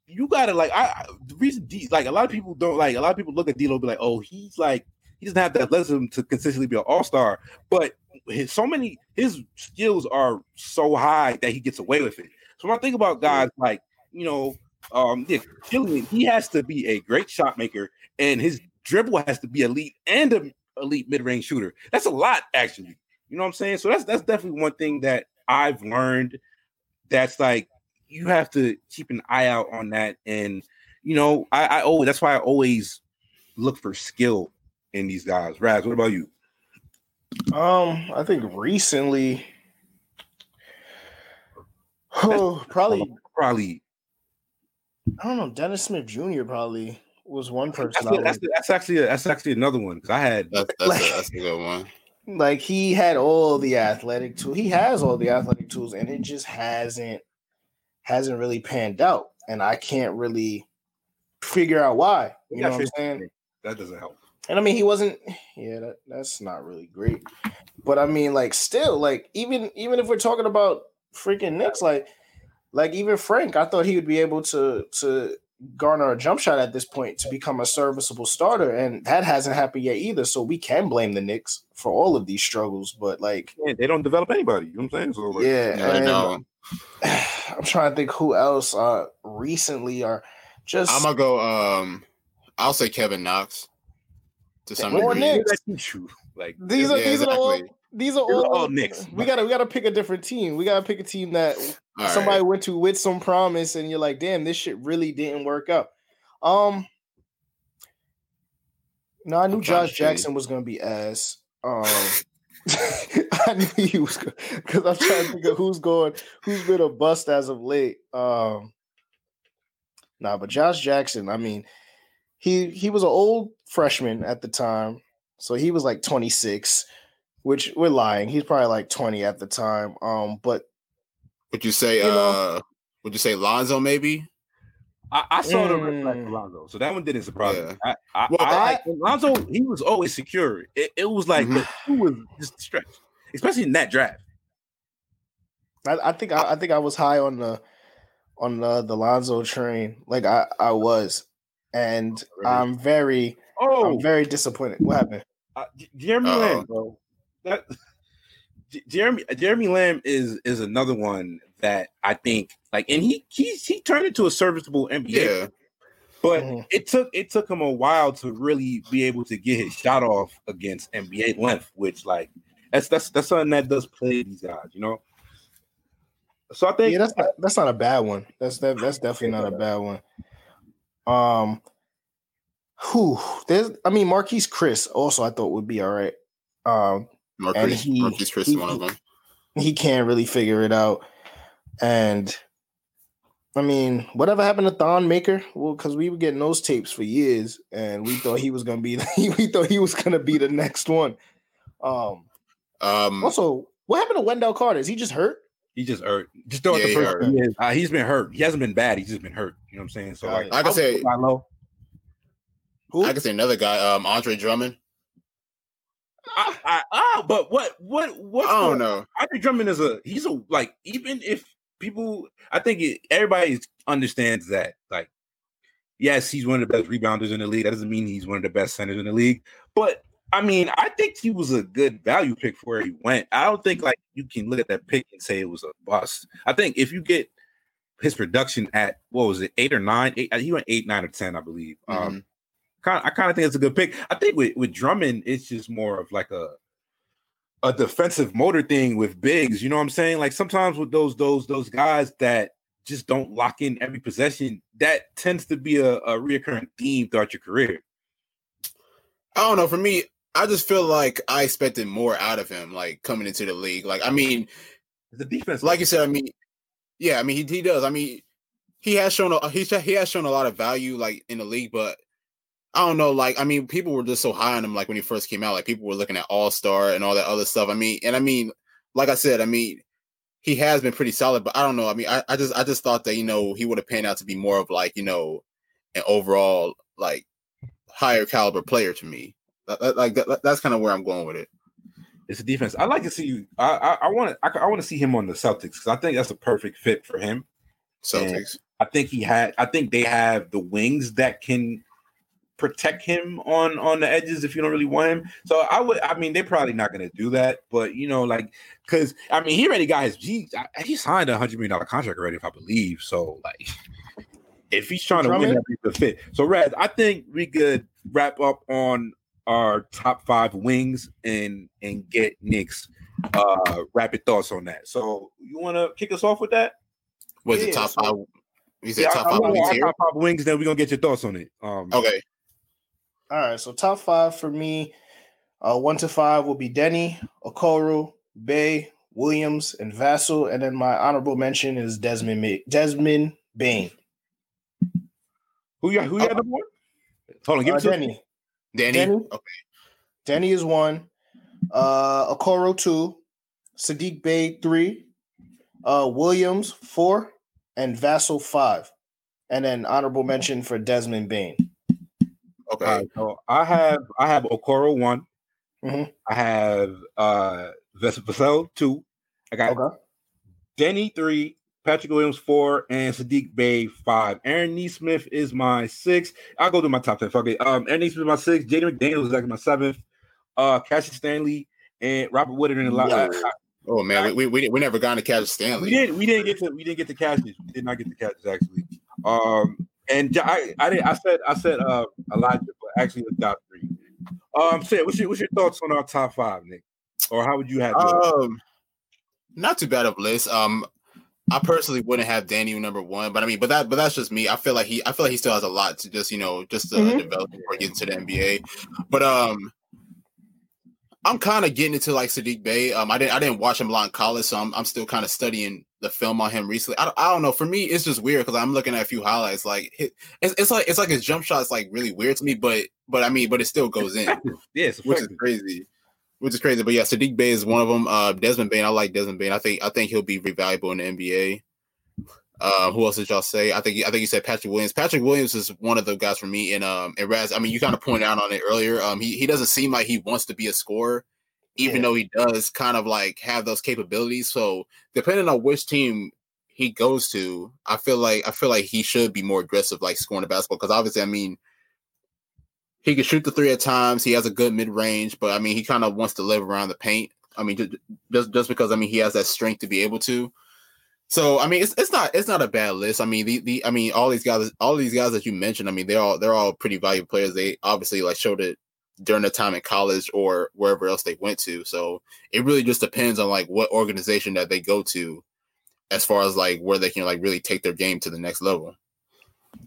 C: you gotta like I the reason D, like a lot of people don't like a lot of people look at D'Lo be like, oh, he's like he doesn't have that athleticism to consistently be an all star, but his, so many his skills are so high that he gets away with it. So when I think about guys like you know, um, yeah, Killian, he has to be a great shot maker, and his dribble has to be elite and an elite mid range shooter. That's a lot, actually. You know what I'm saying? So that's that's definitely one thing that I've learned. That's like you have to keep an eye out on that, and you know, I, I always that's why I always look for skill in these guys. Raz, what about you?
A: Um, I think recently, oh, probably
C: probably
A: I don't know. Dennis Smith Jr. probably was one person.
C: That's, that's, that's actually a, that's actually another one because I had
B: that's, that's, like, a, that's a good one.
A: Like he had all the athletic tools. He has all the athletic tools, and it just hasn't hasn't really panned out. And I can't really figure out why. You know what I'm saying?
C: That doesn't help.
A: And I mean, he wasn't. Yeah, that, that's not really great. But I mean, like, still, like, even even if we're talking about freaking Knicks, like like even Frank, I thought he would be able to to garner a jump shot at this point to become a serviceable starter, and that hasn't happened yet either. So we can blame the Knicks for all of these struggles, but like
C: yeah, they don't develop anybody. You know what I'm saying? So like,
A: yeah, I'm trying to think who else uh recently are just.
B: I'm gonna go. Um, I'll say Kevin Knox. To some
A: degree,
C: Knicks.
A: like these are yeah, these exactly. are all these are all, all Knicks. We gotta we gotta pick a different team. We gotta pick a team that all somebody right. went to with some promise, and you're like, damn, this shit really didn't work out. Um, no, I knew Josh Jackson was gonna be ass. Um, I knew he was because I'm trying to think of who's going, who's been a bust as of late. Um, nah, but Josh Jackson, I mean, he he was an old freshman at the time, so he was like 26 which we're lying. He's probably like 20 at the time. Um, but
B: would you say you uh would you say Lonzo maybe?
C: I, I saw mm. the red flag for Lonzo, so that one didn't surprise yeah. me. I, I, well, I, Lonzo, he was always secure. It, it was like mm-hmm. was just stretched, especially in that draft.
A: I, I think I, think I was high on the on the, the Lonzo train, like I, I was, and really? I'm very oh I'm very disappointed. What happened?
C: Uh, Jeremy Lamb, bro that Jeremy Jeremy Lamb is is another one that I think like, and he he he turned into a serviceable NBA. Yeah. But mm-hmm. it took it took him a while to really be able to get his shot off against NBA length, which like that's that's that's something that does play these guys, you know. So I think
A: yeah, that's not, that's not a bad one. That's that, that's definitely not a bad one. Um, who there's I mean Marquese Chriss also I thought would be all right. Um,
B: Marquese, he, Marquese Chriss he, one of them.
A: He can't really figure it out. And I mean, whatever happened to Thon Maker? Well, because we were getting those tapes for years, and we thought he was gonna be. we thought he was gonna be the next one. Um. Um. Also, what happened to Wendell Carter? Is he just hurt?
C: He just hurt. Just throw yeah, the first. He uh, he's been hurt. He hasn't been bad. He's just been hurt. You know what I'm saying? So like,
B: I can say, who? I can say another guy, um, Andre Drummond.
C: I, I, ah, but what, what, what? I don't know. Andre Drummond is a he's a like even if people, I think it, everybody understands that like, yes, he's one of the best rebounders in the league. That doesn't mean he's one of the best centers in the league, but I mean, I think he was a good value pick for where he went. I don't think like you can look at that pick and say it was a bust. I think if you get his production at what was it, eight or nine? Eight, he went eight, nine, or ten, I believe. Um, mm-hmm. Um, kind I kind of think it's a good pick. I think with with Drummond, it's just more of like a a defensive motor thing with bigs. You know what I'm saying? Like sometimes with those those those guys that just don't lock in every possession, that tends to be a, a reoccurring theme throughout your career.
B: I don't know. For me, I just feel like I expected more out of him, like coming into the league. Like, I mean,
C: the defense,
B: like you said, I mean, yeah, I mean, he, he does. I mean, he has shown a, he he has shown a lot of value, like in the league, but I don't know. Like, I mean, people were just so high on him, like when he first came out. Like, people were looking at All Star and all that other stuff. I mean, and I mean, like I said, I mean, he has been pretty solid, but I don't know. I mean, I, I just I just thought that you know he would have panned out to be more of like you know an overall like higher caliber player to me. Like that, that's kind of where I'm going with it.
C: It's a defense. I like to see you. I I want to I, I want to see him on the Celtics because I think that's a perfect fit for him.
B: Celtics. And
C: I think he had. I think they have the wings that can protect him on on the edges if you don't really want him. So I would. I mean, they're probably not going to do that, but you know, like because I mean, he already got his. He he signed a hundred million dollar contract already, if I believe. So like, if he's trying to win, that the fit. So Raz, I think we could wrap up on our top five wings and and get Nick's uh rapid thoughts on that. So you want to kick us off with that?
B: Was yeah, it top so, five? You said yeah, top, five wings
C: top five wings. Then we're gonna get your thoughts on it. Um,
B: okay.
A: All right. So top five for me, uh, one to five will be Deni, Okoro, Bey, Williams, and Vassell, and then my honorable mention is Desmond Desmond Bane.
C: Who you who you uh, number one? Hold on, give uh,
A: me Deni.
B: Deni. Deni. Okay.
A: Deni is one. Uh, Okoro two. Saddiq Bey three. Uh, Williams four, and Vassell five, and then honorable mention for Desmond Bane.
C: Okay. Right, so I have I have Okoro one. Mm-hmm. I have uh Vassell two. I got okay. Deni three, Patrick Williams four, and Saddiq Bey five. Aaron Nesmith is my six. I'll go to my top ten. Fuck it. Um, Aaron Nesmith is my six. Jaden McDaniels is like my seventh. Uh, Cassius Stanley and Robert Woodard in the line.
B: Oh man, we, we we never got to Cassius Stanley.
C: We didn't we didn't get to we didn't get to Cassius. We did not get to Cassius actually. Um, and I I did I said I said uh Elijah, but actually the top three. Um, say what's your what's your thoughts on our top five, Nick? Or how would you have?
B: Um, not too bad of a list. Um, I personally wouldn't have Daniel number one, but I mean, but that, but that's just me. I feel like he, I feel like he still has a lot to just, you know, just to mm-hmm. develop before getting to the NBA. But um, I'm kind of getting into like Saddiq Bey. Um, I didn't, I didn't watch him a lot in college, so I'm, I'm still kind of studying the film on him recently. I, I don't know. For me, it's just weird because I'm looking at a few highlights. Like it's, it's like it's like his jump shot is like really weird to me, but but I mean, but it still goes in.
C: yes,
B: which is crazy which is crazy. But yeah, Saddiq Bey is one of them. Uh, Desmond Bane, I like Desmond Bane. I think I think he'll be very valuable in the NBA. Uh, who else did y'all say? I think I think you said Patrick Williams. Patrick Williams is one of the guys for me. And um, and Raz, I mean, you kind of pointed out on it earlier. Um, he he doesn't seem like he wants to be a scorer, even yeah. though he does kind of like have those capabilities. So depending on which team he goes to, I feel like I feel like he should be more aggressive, like scoring the basketball. Because obviously, I mean, he can shoot the three at times. He has a good mid range, but I mean, he kind of wants to live around the paint. I mean, just just because I mean he has that strength to be able to. So I mean, it's it's not it's not a bad list. I mean, the the I mean, all these guys, all these guys that you mentioned, I mean, they're all they're all pretty valuable players. They obviously like showed it during the time in college or wherever else they went to. So it really just depends on like what organization that they go to, as far as like where they can like really take their game to the next level.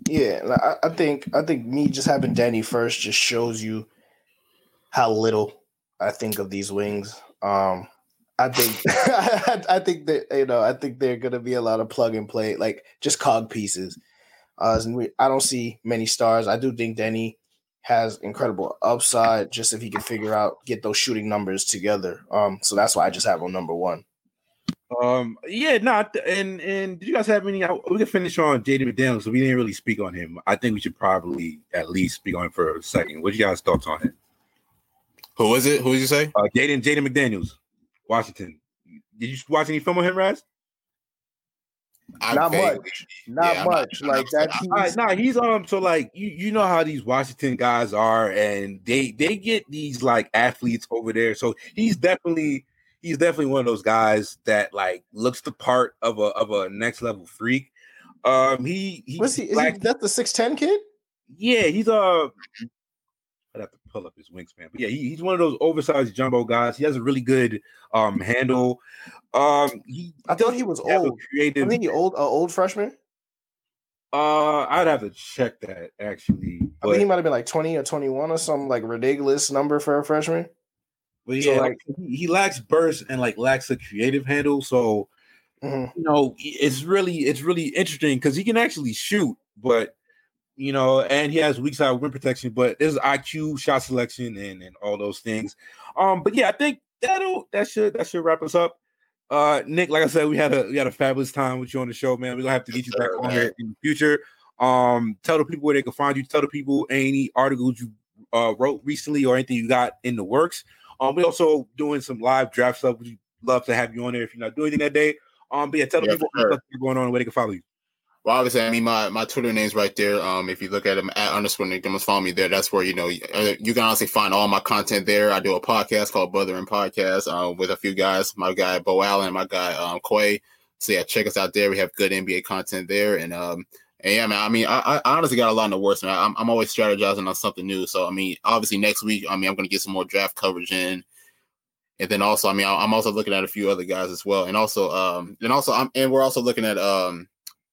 A: Yeah, I, I think I think me just having Deni first just shows you how little I think of these wings. Um, I think I think that you know I think they're gonna be a lot of plug and play, like just cog pieces. Uh, we, I don't see many stars. I do think Deni has incredible upside, just if he can figure out get those shooting numbers together. Um, so that's why I just have him number one.
C: Um, yeah, not and and did you guys have any? We can finish on Jaden McDaniels, so we didn't really speak on him. I think we should probably at least speak on him for a second. What you guys thoughts on him?
B: Who is it? Who did you say?
C: Uh, Jaden Jaden McDaniels, Washington. Did you watch any film on him, Raz?
A: not much. Not yeah, much. Not, like that. He's,
C: right, nah, he's um. So like you, you know how these Washington guys are, and they they get these like athletes over there. So he's definitely he's definitely one of those guys that like looks the part of a of a next level freak. Um, he he.
A: Was he? Is he that the six ten kid?
C: Yeah, he's a. Uh, I'd have to pull up his wingspan, but yeah, he, he's one of those oversized jumbo guys. He has a really good um handle. Um, he
A: I thought he was old. Creative. I think he old, uh, old freshman.
C: Uh, I'd have to check that actually.
A: I think he might have been like twenty or twenty one or some like ridiculous number for a freshman.
C: But yeah, so, like he, he lacks burst and like lacks a creative handle. So mm-hmm. you know, it's really it's really interesting because he can actually shoot, but you know, and he has weak side wind protection, but there's IQ, shot selection, and and all those things. Um, but yeah, I think that'll that should that should wrap us up. Uh, Nick, like I said, we had a we had a fabulous time with you on the show, man. We're gonna have to get you back on here in the future. Um, tell the people where they can find you. Tell the people any articles you uh, wrote recently or anything you got in the works. Um, we also doing some live draft stuff. We'd love to have you on there if you're not doing anything that day. Um, but yeah, tell yeah, people sure. what's going on and where they can follow you.
B: Well, obviously, I mean, my, my Twitter name's right there. Um, if you look at them at underscore Nick Dimmons, follow me there. That's where you know uh, you can honestly find all my content there. I do a podcast called Brother and Podcast uh, with a few guys. My guy Bo Allen, my guy um, Quay. So yeah, check us out there. We have good NBA content there, and um, and yeah, man. I mean, I, I honestly got a lot in the works, man. I'm, I'm always strategizing on something new. So I mean, obviously next week, I mean, I'm gonna get some more draft coverage in. And then also, I mean, I'm also looking at a few other guys as well, and also, um, and also, I'm, and we're also looking at um,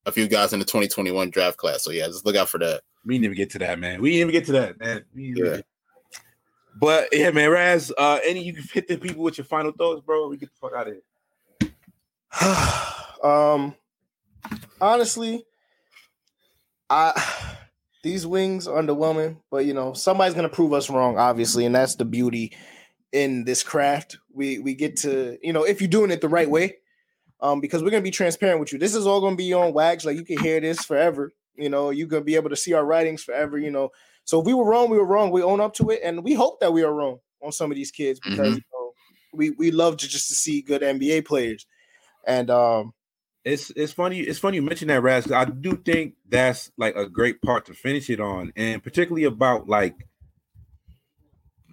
B: a few guys in the 2021 draft class. So yeah, just look out for that.
C: We didn't even get to that, man. We didn't even get to that, man. Yeah. But yeah, man, Raz, uh, any you can hit the people with your final thoughts, bro. We get the fuck out
A: of here. um, honestly, I these wings are underwhelming, but you know somebody's gonna prove us wrong, obviously, and that's the beauty in this craft. We we get to you know if you're doing it the right way, um, because we're gonna be transparent with you. This is all gonna be on Wags. Like you can hear this forever. You know, you're gonna be able to see our writings forever. You know, so if we were wrong, we were wrong. We own up to it, and we hope that we are wrong on some of these kids because mm-hmm. you know, we we love to just to see good NBA players. And um,
C: it's it's funny. It's funny you mentioned that, Raz. I do think that's like a great part to finish it on, and particularly about like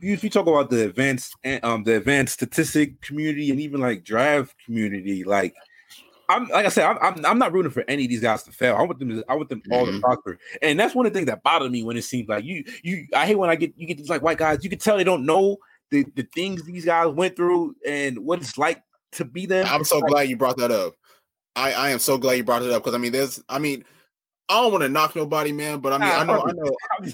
C: if you talk about the advanced um the advanced statistic community and even like draft community, like I'm like I said, I'm, I'm, I'm not rooting for any of these guys to fail. I want them to I want them all mm-hmm. to prosper. And that's one of the things that bothered me when it seems like you you I hate when I get you get these like white guys, you can tell they don't know the, the things these guys went through and what it's like to be them.
B: I'm so
C: like,
B: glad you brought that up. I, I am so glad you brought it up because I mean there's I mean I don't want to knock nobody, man, but I mean I know I know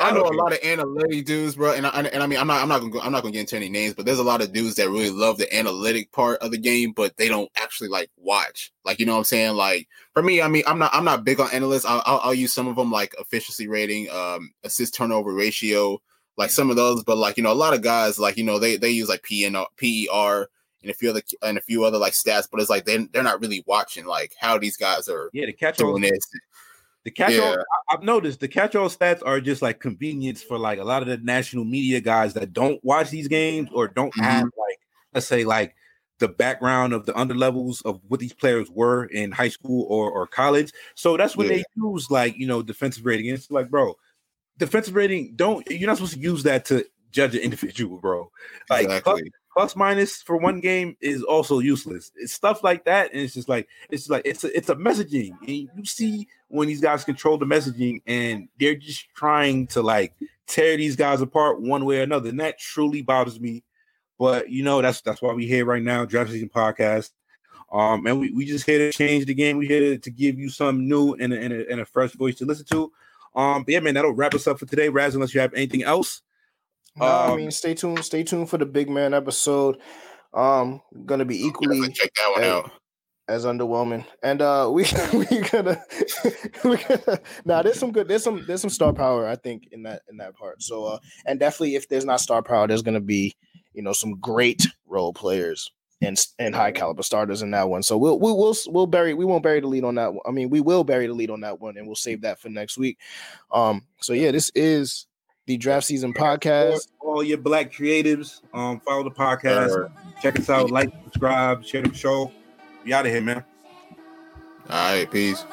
B: I know a lot of analytic dudes, bro, and I, and I mean I'm not I'm not gonna go, I'm not gonna get into any names, but there's a lot of dudes that really love the analytic part of the game, but they don't actually like watch. Like you know what I'm saying? Like for me, I mean I'm not I'm not big on analysts. I'll, I'll, I'll use some of them like efficiency rating, um, assist turnover ratio, like some of those. But like you know a lot of guys like you know they they use like PNR, PER and a few other and a few other like stats, but it's like they they're not really watching like how these guys are
C: yeah the catch doing this. The catch-all. I've noticed the catch-all stats are just like convenience for like a lot of the national media guys that don't watch these games or don't mm-hmm. have like let's say like the background of the under levels of what these players were in high school or, or college. So that's when yeah. they use like you know defensive rating. it's like, bro, defensive rating don't you're not supposed to use that to judge an individual, bro. Like exactly plus minus for one game is also useless. It's stuff like that, and it's just like it's like it's a, it's a messaging, and you see when these guys control the messaging, and they're just trying to like tear these guys apart one way or another, and that truly bothers me. But you know that's that's why we here right now, draft season podcast. Um, and we, we just here to change the game. We here to, to give you some new and a, and, a, and a fresh voice to listen to. Um, but yeah, man, that'll wrap us up for today. Raz, unless you have anything else.
A: No, um, I mean, stay tuned. Stay tuned for the big man episode. Um, gonna be equally
B: check that one
A: as,
B: out
A: as underwhelming. And uh, we we gonna we gonna now. There's some good. There's some there's some star power. I think in that in that part. So uh, and definitely if there's not star power, there's gonna be you know some great role players and and high caliber starters in that one. So we'll we will we'll bury we won't bury the lead on that. One. I mean, we will bury the lead on that one, and we'll save that for next week. Um. So yeah, this is the draft season podcast.
C: All your black creatives, um, follow the podcast. Check us out, like, subscribe, share the show. We out of here, man.
B: All right, peace.